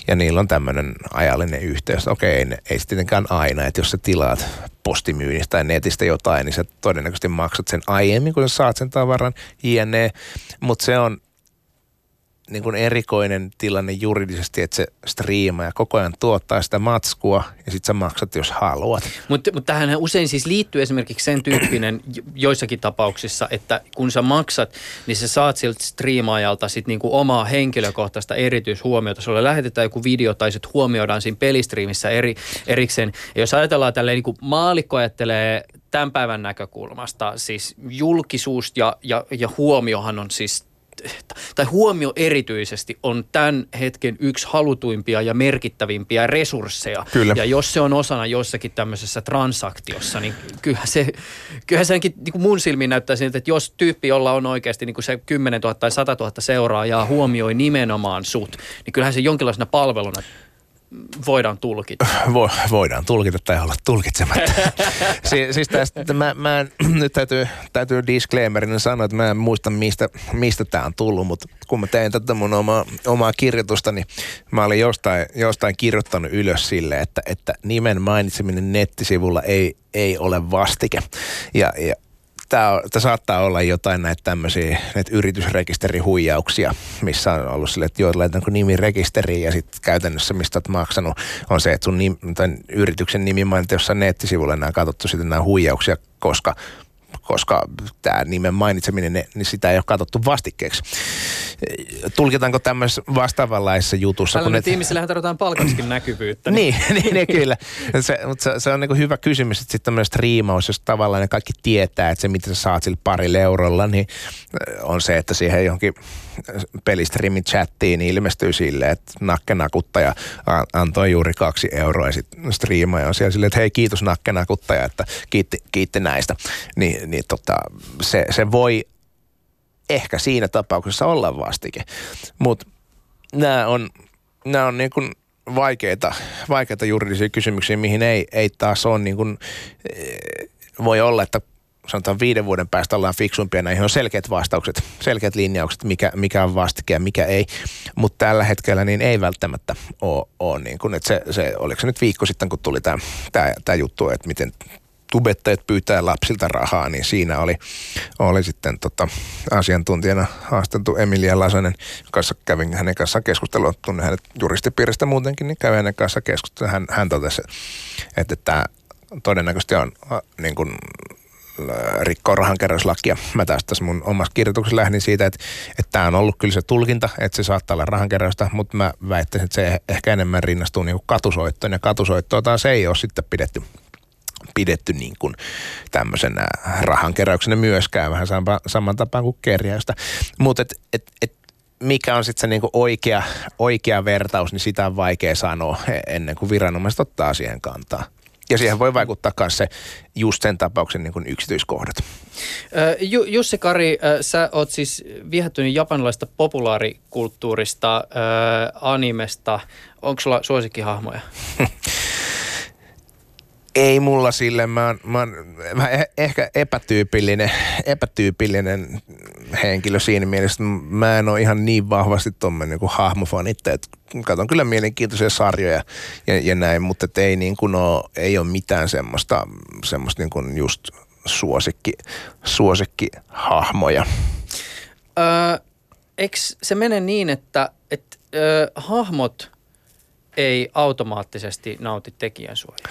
Ja niillä on tämmöinen ajallinen yhteys. Okei, ei, ei se tietenkään aina, että jos sä tilaat postimyynnistä tai netistä jotain, niin sä todennäköisesti maksat sen aiemmin, kun sä saat sen tavaran, jne. Mutta se on niin kuin erikoinen tilanne juridisesti, että se striimaa ja koko ajan tuottaa sitä matskua ja sitten sä maksat, jos haluat. Mutta mut tähän usein siis liittyy esimerkiksi sen tyyppinen joissakin tapauksissa, että kun sä maksat, niin sä saat siltä striimaajalta sit niinku omaa henkilökohtaista erityishuomiota. Sulle lähetetään joku video tai sit huomioidaan siinä pelistriimissä eri, erikseen. Ja jos ajatellaan tälleen, niin kuin maalikko ajattelee tämän päivän näkökulmasta, siis julkisuus ja, ja, ja huomiohan on siis tai huomio erityisesti on tämän hetken yksi halutuimpia ja merkittävimpiä resursseja. Kyllä. Ja jos se on osana jossakin tämmöisessä transaktiossa, niin kyllähän se, kyllähän senkin niin kuin mun silmiin näyttää siltä, että jos tyyppi, jolla on oikeasti niin kuin se 10 000 tai 100 000 seuraajaa huomioi nimenomaan sut, niin kyllähän se jonkinlaisena palveluna voidaan tulkita? Vo, voidaan tulkita tai olla tulkitsematta. si, siis tästä, mä, mä en, nyt täytyy, täytyy disclaimerina sanoa, että mä en muista mistä, mistä tämä on tullut, mutta kun mä tein tätä mun omaa, omaa kirjoitusta, niin mä olin jostain, jostain kirjoittanut ylös sille, että, että nimen mainitseminen nettisivulla ei, ei ole vastike. Ja, ja tämä saattaa olla jotain näitä tämmöisiä näitä yritysrekisterihuijauksia, missä on ollut sille, että joo, laitanko nimi rekisteriin ja sitten käytännössä mistä olet maksanut on se, että sun nim, yrityksen nimi mainita jossain nettisivulla enää katsottu sitten nämä huijauksia, koska koska tämä nimen mainitseminen, niin sitä ei ole katsottu vastikkeeksi. Tulkitaanko tämmöisessä vastaavanlaisessa jutussa? Tällainen kun ihmisillähän tarvitaan palkaskin näkyvyyttä. Niin, niin, niin kyllä. Se, mutta se, se on niin hyvä kysymys, että sitten tämmöinen striimaus, jos tavallaan ne kaikki tietää, että se mitä sä saat sillä parilla eurolla, niin on se, että siihen johonkin pelistriimin chattiin niin ilmestyy silleen, että nakkenakuttaja antoi juuri kaksi euroa ja sitten striimaaja on siellä silleen, että hei kiitos nakkenakuttaja, että kiitti, kiitti näistä. Niin, niin tota, se, se voi ehkä siinä tapauksessa olla vastike. Mutta nämä on, nämä on niin kuin vaikeita, vaikeita juridisia kysymyksiä, mihin ei, ei taas ole niin kuin, eh, voi olla, että sanotaan viiden vuoden päästä ollaan fiksumpia, näihin on selkeät vastaukset, selkeät linjaukset, mikä, mikä on vastike ja mikä ei. Mutta tällä hetkellä niin ei välttämättä ole, ole niin kuin, että se, se, oliko se nyt viikko sitten, kun tuli tämä juttu, että miten tubettajat pyytää lapsilta rahaa, niin siinä oli, oli sitten tota, asiantuntijana haasteltu Emilia Lasanen, kanssa kävin hänen kanssaan keskustelua, tunnen hänet juristipiiristä muutenkin, niin kävin hänen kanssa keskustelua. Hän, hän totesi, että tämä todennäköisesti on niin kuin rikkoo rahankeräyslakia. Mä tästä tässä mun omassa kirjoituksessa lähdin siitä, että, että tämä on ollut kyllä se tulkinta, että se saattaa olla rahankeräystä, mutta mä väittäisin, että se ehkä enemmän rinnastuu niin katusoittoon ja katusoittoa taas ei ole sitten pidetty pidetty niin kuin tämmöisenä rahankeräyksenä myöskään, vähän sama, saman tapaan kuin kerjäystä. Mutta et, et, et mikä on sitten se niinku oikea, oikea vertaus, niin sitä on vaikea sanoa ennen kuin viranomaiset ottaa siihen kantaa. Ja siihen voi vaikuttaa myös se just sen tapauksen niin kuin yksityiskohdat. Jussi Kari, sä oot siis viehättynyt japanilaista populaarikulttuurista, animesta. Onko sulla suosikkihahmoja? ei mulla sille, mä oon, mä oon mä e-, ehkä epätyypillinen, epätyypillinen henkilö siinä mielessä, mä en ole ihan niin vahvasti tuommoinen niin hahmofani, että katson kyllä mielenkiintoisia sarjoja ja, ja näin, mutta ei, niin kuin ole, ei ole mitään semmoista, semmoista niin kuin just suosikki, suosikkihahmoja. Öö, eikö se mene niin, että et, öö, hahmot ei automaattisesti nauti tekijän suojaa?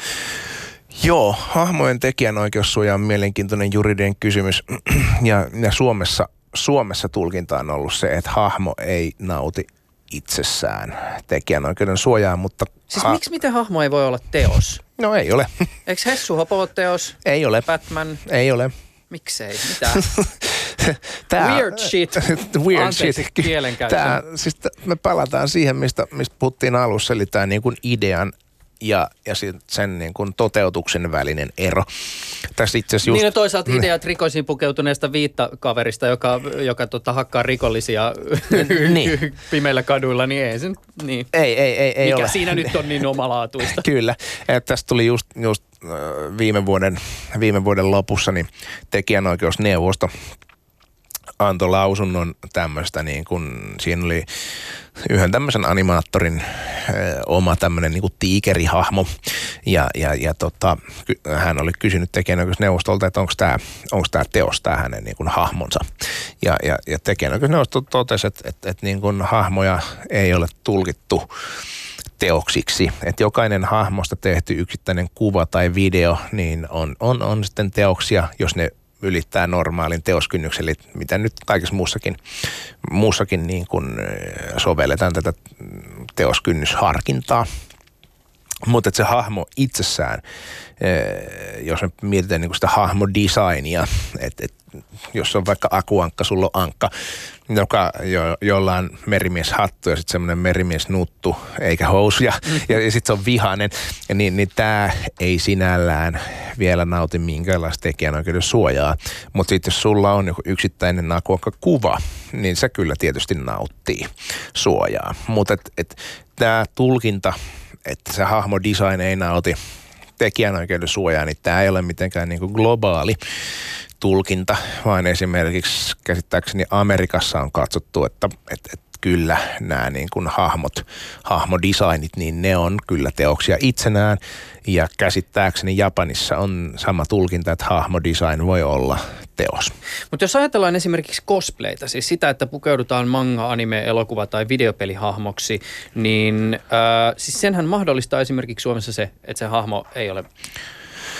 Joo, hahmojen tekijänoikeussuoja on mielenkiintoinen juridinen kysymys. Ja, ja Suomessa, Suomessa tulkinta on ollut se, että hahmo ei nauti itsessään tekijänoikeuden suojaa, mutta... Siis ha- miksi miten hahmo ei voi olla teos? No ei ole. Eikö Hessu Hopo ole teos? Ei ole. Batman? Ei ole. Miksei? Mitä? Tää, weird shit. weird Anteeksi shit. Tää, siis me palataan siihen, mistä, mistä puhuttiin alussa, eli tämä niin idean ja, ja sen niin kuin toteutuksen välinen ero. Tässä itse just... Niin ja toisaalta ideat rikoisiin pukeutuneesta viittakaverista, joka, joka tota, hakkaa rikollisia niin. pimeillä kaduilla, niin ei sen, niin. Ei, ei, ei, ei Mikä ole. siinä nyt on niin omalaatuista. Kyllä. Et tästä tuli just, just viime vuoden, viime vuoden lopussa niin tekijänoikeusneuvosto antoi lausunnon tämmöistä, niin kun siinä oli yhden tämmöisen animaattorin ö, oma tämmöinen niin tiikerihahmo. Ja, ja, ja tota, hän oli kysynyt tekijänoikeusneuvostolta, että onko tämä onko tää teos, tämä hänen niin kuin hahmonsa. Ja, ja, ja tekijänoikeusneuvosto totesi, että, että, että niin kuin hahmoja ei ole tulkittu teoksiksi. Että jokainen hahmosta tehty yksittäinen kuva tai video, niin on, on, on sitten teoksia, jos ne ylittää normaalin teoskynnyksen, eli mitä nyt kaikessa muussakin, muussakin niin kuin sovelletaan tätä teoskynnysharkintaa. Mutta se hahmo itsessään, jos me mietitään niin kuin sitä hahmodesignia, että et, jos on vaikka akuankka, sulla on ankka, joka, jo, jolla on merimieshattu ja sitten semmoinen merimiesnuttu eikä housuja mm. ja, ja sitten se on vihainen, niin, niin tämä ei sinällään vielä nauti minkäänlaista tekijänoikeuden suojaa. Mutta sitten jos sulla on joku yksittäinen akuankka kuva, niin se kyllä tietysti nauttii suojaa. Mutta et, et, tämä tulkinta, että se hahmo design ei nauti tekijänoikeuden suojaa, niin tämä ei ole mitenkään niin globaali tulkinta, vaan esimerkiksi käsittääkseni Amerikassa on katsottu, että, että, että kyllä nämä niin kuin hahmot, hahmodesignit, niin ne on kyllä teoksia itsenään. Ja käsittääkseni Japanissa on sama tulkinta, että hahmodesign voi olla teos. Mutta jos ajatellaan esimerkiksi cosplayta, siis sitä, että pukeudutaan manga, anime, elokuva tai videopelihahmoksi, niin äh, siis senhän mahdollistaa esimerkiksi Suomessa se, että se hahmo ei ole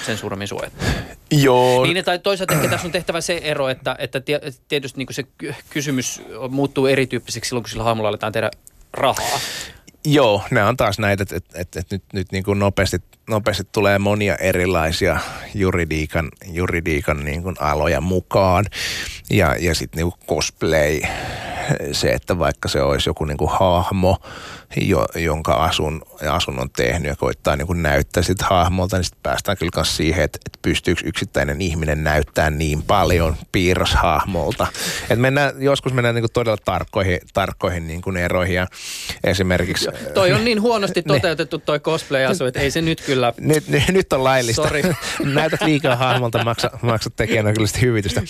sen suuremmin suojattu. Joo. Niin, tai toisaalta ehkä tässä on tehtävä se ero, että, että tietysti niin se kysymys muuttuu erityyppiseksi silloin, kun sillä hahmolla aletaan tehdä rahaa. Joo, ne on taas näitä, että, että, että, että nyt, nyt niin kuin nopeasti, nopeasti tulee monia erilaisia juridiikan, juridiikan niin kuin aloja mukaan. Ja, ja sitten niin cosplay, se, että vaikka se olisi joku niin kuin hahmo, jo, jonka asun, asun on tehnyt ja koittaa niin kuin näyttää sitä hahmolta, niin sitten päästään kyllä myös siihen, että, että pystyykö yksittäinen ihminen näyttää niin paljon piirroshahmolta. Et mennään, joskus mennään niin kuin todella tarkkoihin, tarkkoihin niin kuin eroihin ja esimerkiksi... toi on niin huonosti toteutettu toi cosplay-asu, että ei se nyt kyllä... Nyt, nyt, nyt on laillista. Sorry. Näytät liikaa hahmolta, maksa, maksat tekijänä kyllä hyvitystä.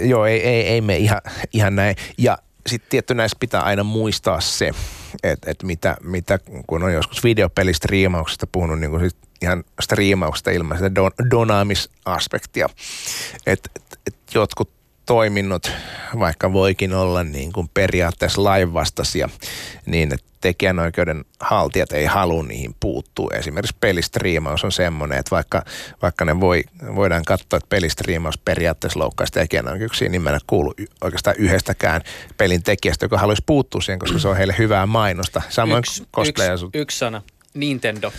Joo, ei, ei, ei me ihan, ihan näin. Ja sitten tietty näissä pitää aina muistaa se, että et mitä, mitä, kun on joskus videopelistriimauksesta puhunut niin kuin ihan striimauksesta ilman sitä don, donaamisaspektia, että et, et jotkut toiminnot, vaikka voikin olla niin kuin periaatteessa lainvastaisia, niin että tekijänoikeuden haltijat ei halua niihin puuttua. Esimerkiksi pelistriimaus on semmoinen, että vaikka, vaikka ne voi, voidaan katsoa, että pelistriimaus periaatteessa loukkaisi tekijänoikeuksia, niin mä en kuulu oikeastaan yhdestäkään pelin tekijästä, joka haluaisi puuttua siihen, koska se on heille hyvää mainosta. Samoin yksi, yksi, yksi sana. Nintendo.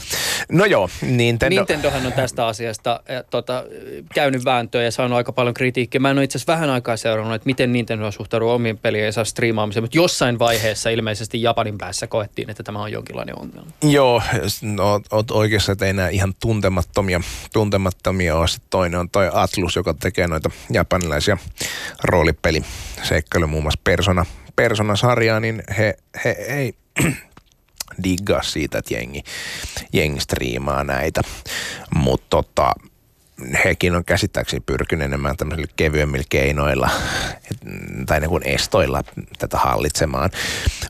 No joo, Nintendo. Nintendohan on tästä asiasta ja, tota, käynyt vääntöä ja saanut aika paljon kritiikkiä. Mä en ole itse asiassa vähän aikaa seurannut, että miten Nintendo suhtautuu ja saa striimaamiseen, mutta jossain vaiheessa ilmeisesti Japanin päässä koettiin, että tämä on jonkinlainen ongelma. Joo, no, oot oikeassa, että ei nämä ihan tuntemattomia, tuntemattomia ole. Sitten toinen on toi Atlus, joka tekee noita japanilaisia roolipeliseikkailuja, muun muassa Persona, Persona-sarjaa, niin he, he ei diggaa siitä, että jengi, jengi striimaa näitä. Mutta tota, hekin on käsittääkseni pyrkinyt enemmän tämmöisillä kevyemmillä keinoilla tai niin kuin estoilla tätä hallitsemaan.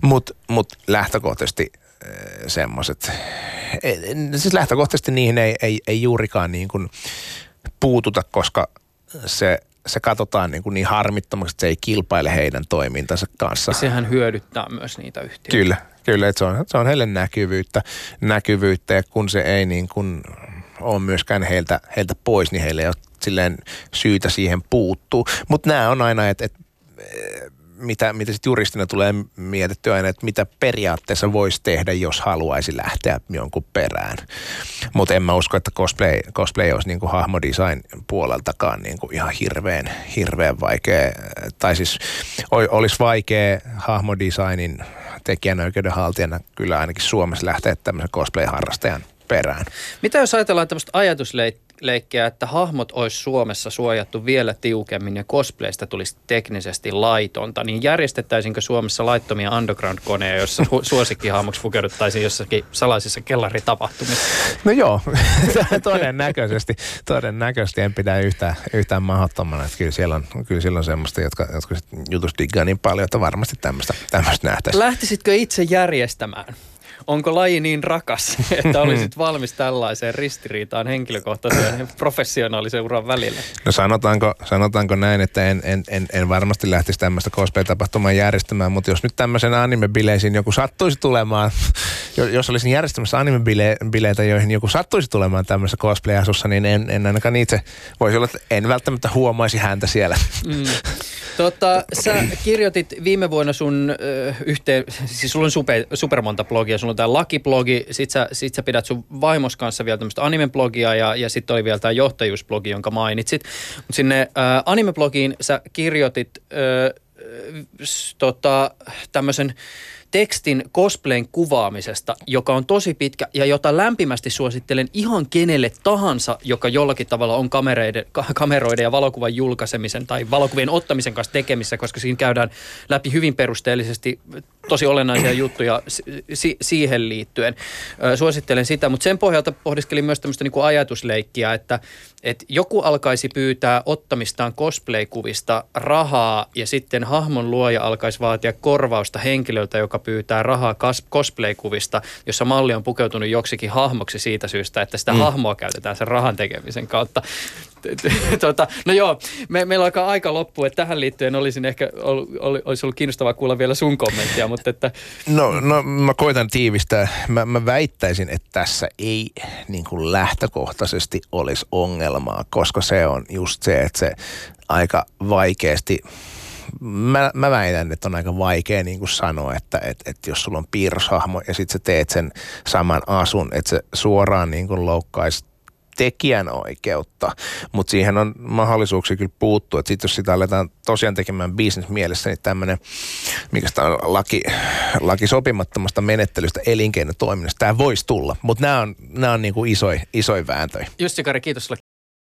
Mutta mut lähtökohtaisesti äh, semmoiset, siis lähtökohtaisesti niihin ei, ei, ei juurikaan niin kuin puututa, koska se se katsotaan niin, kuin niin harmittomaksi, että se ei kilpaile heidän toimintansa kanssa. Ja sehän hyödyttää myös niitä yhtiöitä. Kyllä, kyllä että se, on, se on heille näkyvyyttä, näkyvyyttä ja kun se ei niin kuin ole myöskään heiltä, heiltä pois, niin heille ei ole silleen syytä siihen puuttuu. Mutta nämä on aina, että et, mitä, mitä sitten juristina tulee mietittyä aina, että mitä periaatteessa voisi tehdä, jos haluaisi lähteä jonkun perään. Mutta en mä usko, että cosplay, cosplay olisi niin kuin hahmodesign puoleltakaan niin kuin ihan hirveän, hirveän vaikea. Tai siis olisi vaikea hahmodesignin tekijänöikeudenhaltijana kyllä ainakin Suomessa lähteä tämmöisen cosplay-harrastajan perään. Mitä jos ajatellaan tämmöistä ajatusleikkiä, että hahmot olisi Suomessa suojattu vielä tiukemmin ja cosplaysta tulisi teknisesti laitonta, niin järjestettäisinkö Suomessa laittomia underground-koneja, joissa suosikkihahmoksi pukeuduttaisiin jossakin salaisissa kellaritapahtumissa? No joo, todennäköisesti, todennäköisesti en pidä yhtään, yhtään mahdottomana. Että kyllä siellä on, kyllä siellä on semmoista, jotka, jotka jutusta diggaa niin paljon, että varmasti tämmöistä, tämmöistä nähtäisiin. Lähtisitkö itse järjestämään? Onko laji niin rakas, että olisit valmis tällaiseen ristiriitaan henkilökohtaisen ja professionaalisen uran välillä? No sanotaanko, sanotaanko näin, että en, en, en, en varmasti lähtisi tämmöistä cosplay-tapahtumaa järjestämään, mutta jos nyt tämmöisen anime-bileisiin joku sattuisi tulemaan, jos olisin järjestämässä anime-bileitä, joihin joku sattuisi tulemaan tämmöisessä cosplay-asussa, niin en, en ainakaan itse voisi olla, että en välttämättä huomaisi häntä siellä. Mm. Tota, sä kirjoitit viime vuonna sun ö, yhteen, siis sulla on super, super monta blogia, sulla on tää lakiblogi, sit sä, sit sä pidät sun vaimos kanssa vielä tämmöistä anime-blogia ja, ja sitten oli vielä tämä johtajuusblogi, jonka mainitsit. Mutta sinne ö, anime-blogiin sä kirjoitit ö, tota, tämmöisen tekstin cosplayn kuvaamisesta, joka on tosi pitkä ja jota lämpimästi suosittelen ihan kenelle tahansa, joka jollakin tavalla on kameroiden, kameroiden ja valokuvan julkaisemisen tai valokuvien ottamisen kanssa tekemissä, koska siinä käydään läpi hyvin perusteellisesti tosi olennaisia juttuja si- siihen liittyen. Suosittelen sitä, mutta sen pohjalta pohdiskelin myös tämmöistä niin ajatusleikkiä, että, että joku alkaisi pyytää ottamistaan cosplay-kuvista rahaa ja sitten hahmon luoja alkaisi vaatia korvausta henkilöltä, joka pyytää rahaa cosplay-kuvista, jossa malli on pukeutunut joksikin hahmoksi siitä syystä, että sitä mm. hahmoa käytetään sen rahan tekemisen kautta. Tota, no joo, me, meillä alkaa aika loppu, että tähän liittyen olisin ehkä, ol, ol, olisi ollut kiinnostavaa kuulla vielä sun kommenttia, mutta että... No, no mä koitan tiivistää. Mä, mä väittäisin, että tässä ei niin kuin lähtökohtaisesti olisi ongelmaa, koska se on just se, että se aika vaikeasti mä, mä väitän, että on aika vaikea niin kuin sanoa, että et, et jos sulla on piirroshahmo ja sitten sä teet sen saman asun, että se suoraan niin kuin loukkaisi tekijänoikeutta, mutta siihen on mahdollisuuksia kyllä puuttua. Sitten jos sitä aletaan tosiaan tekemään business mielessä, niin tämmöinen, mikä sitä on laki, laki sopimattomasta menettelystä elinkeinotoiminnasta, tämä voisi tulla, mutta nämä on, nämä on niin kuin isoja, isoja vääntöjä. Jussi Kari, kiitos sulle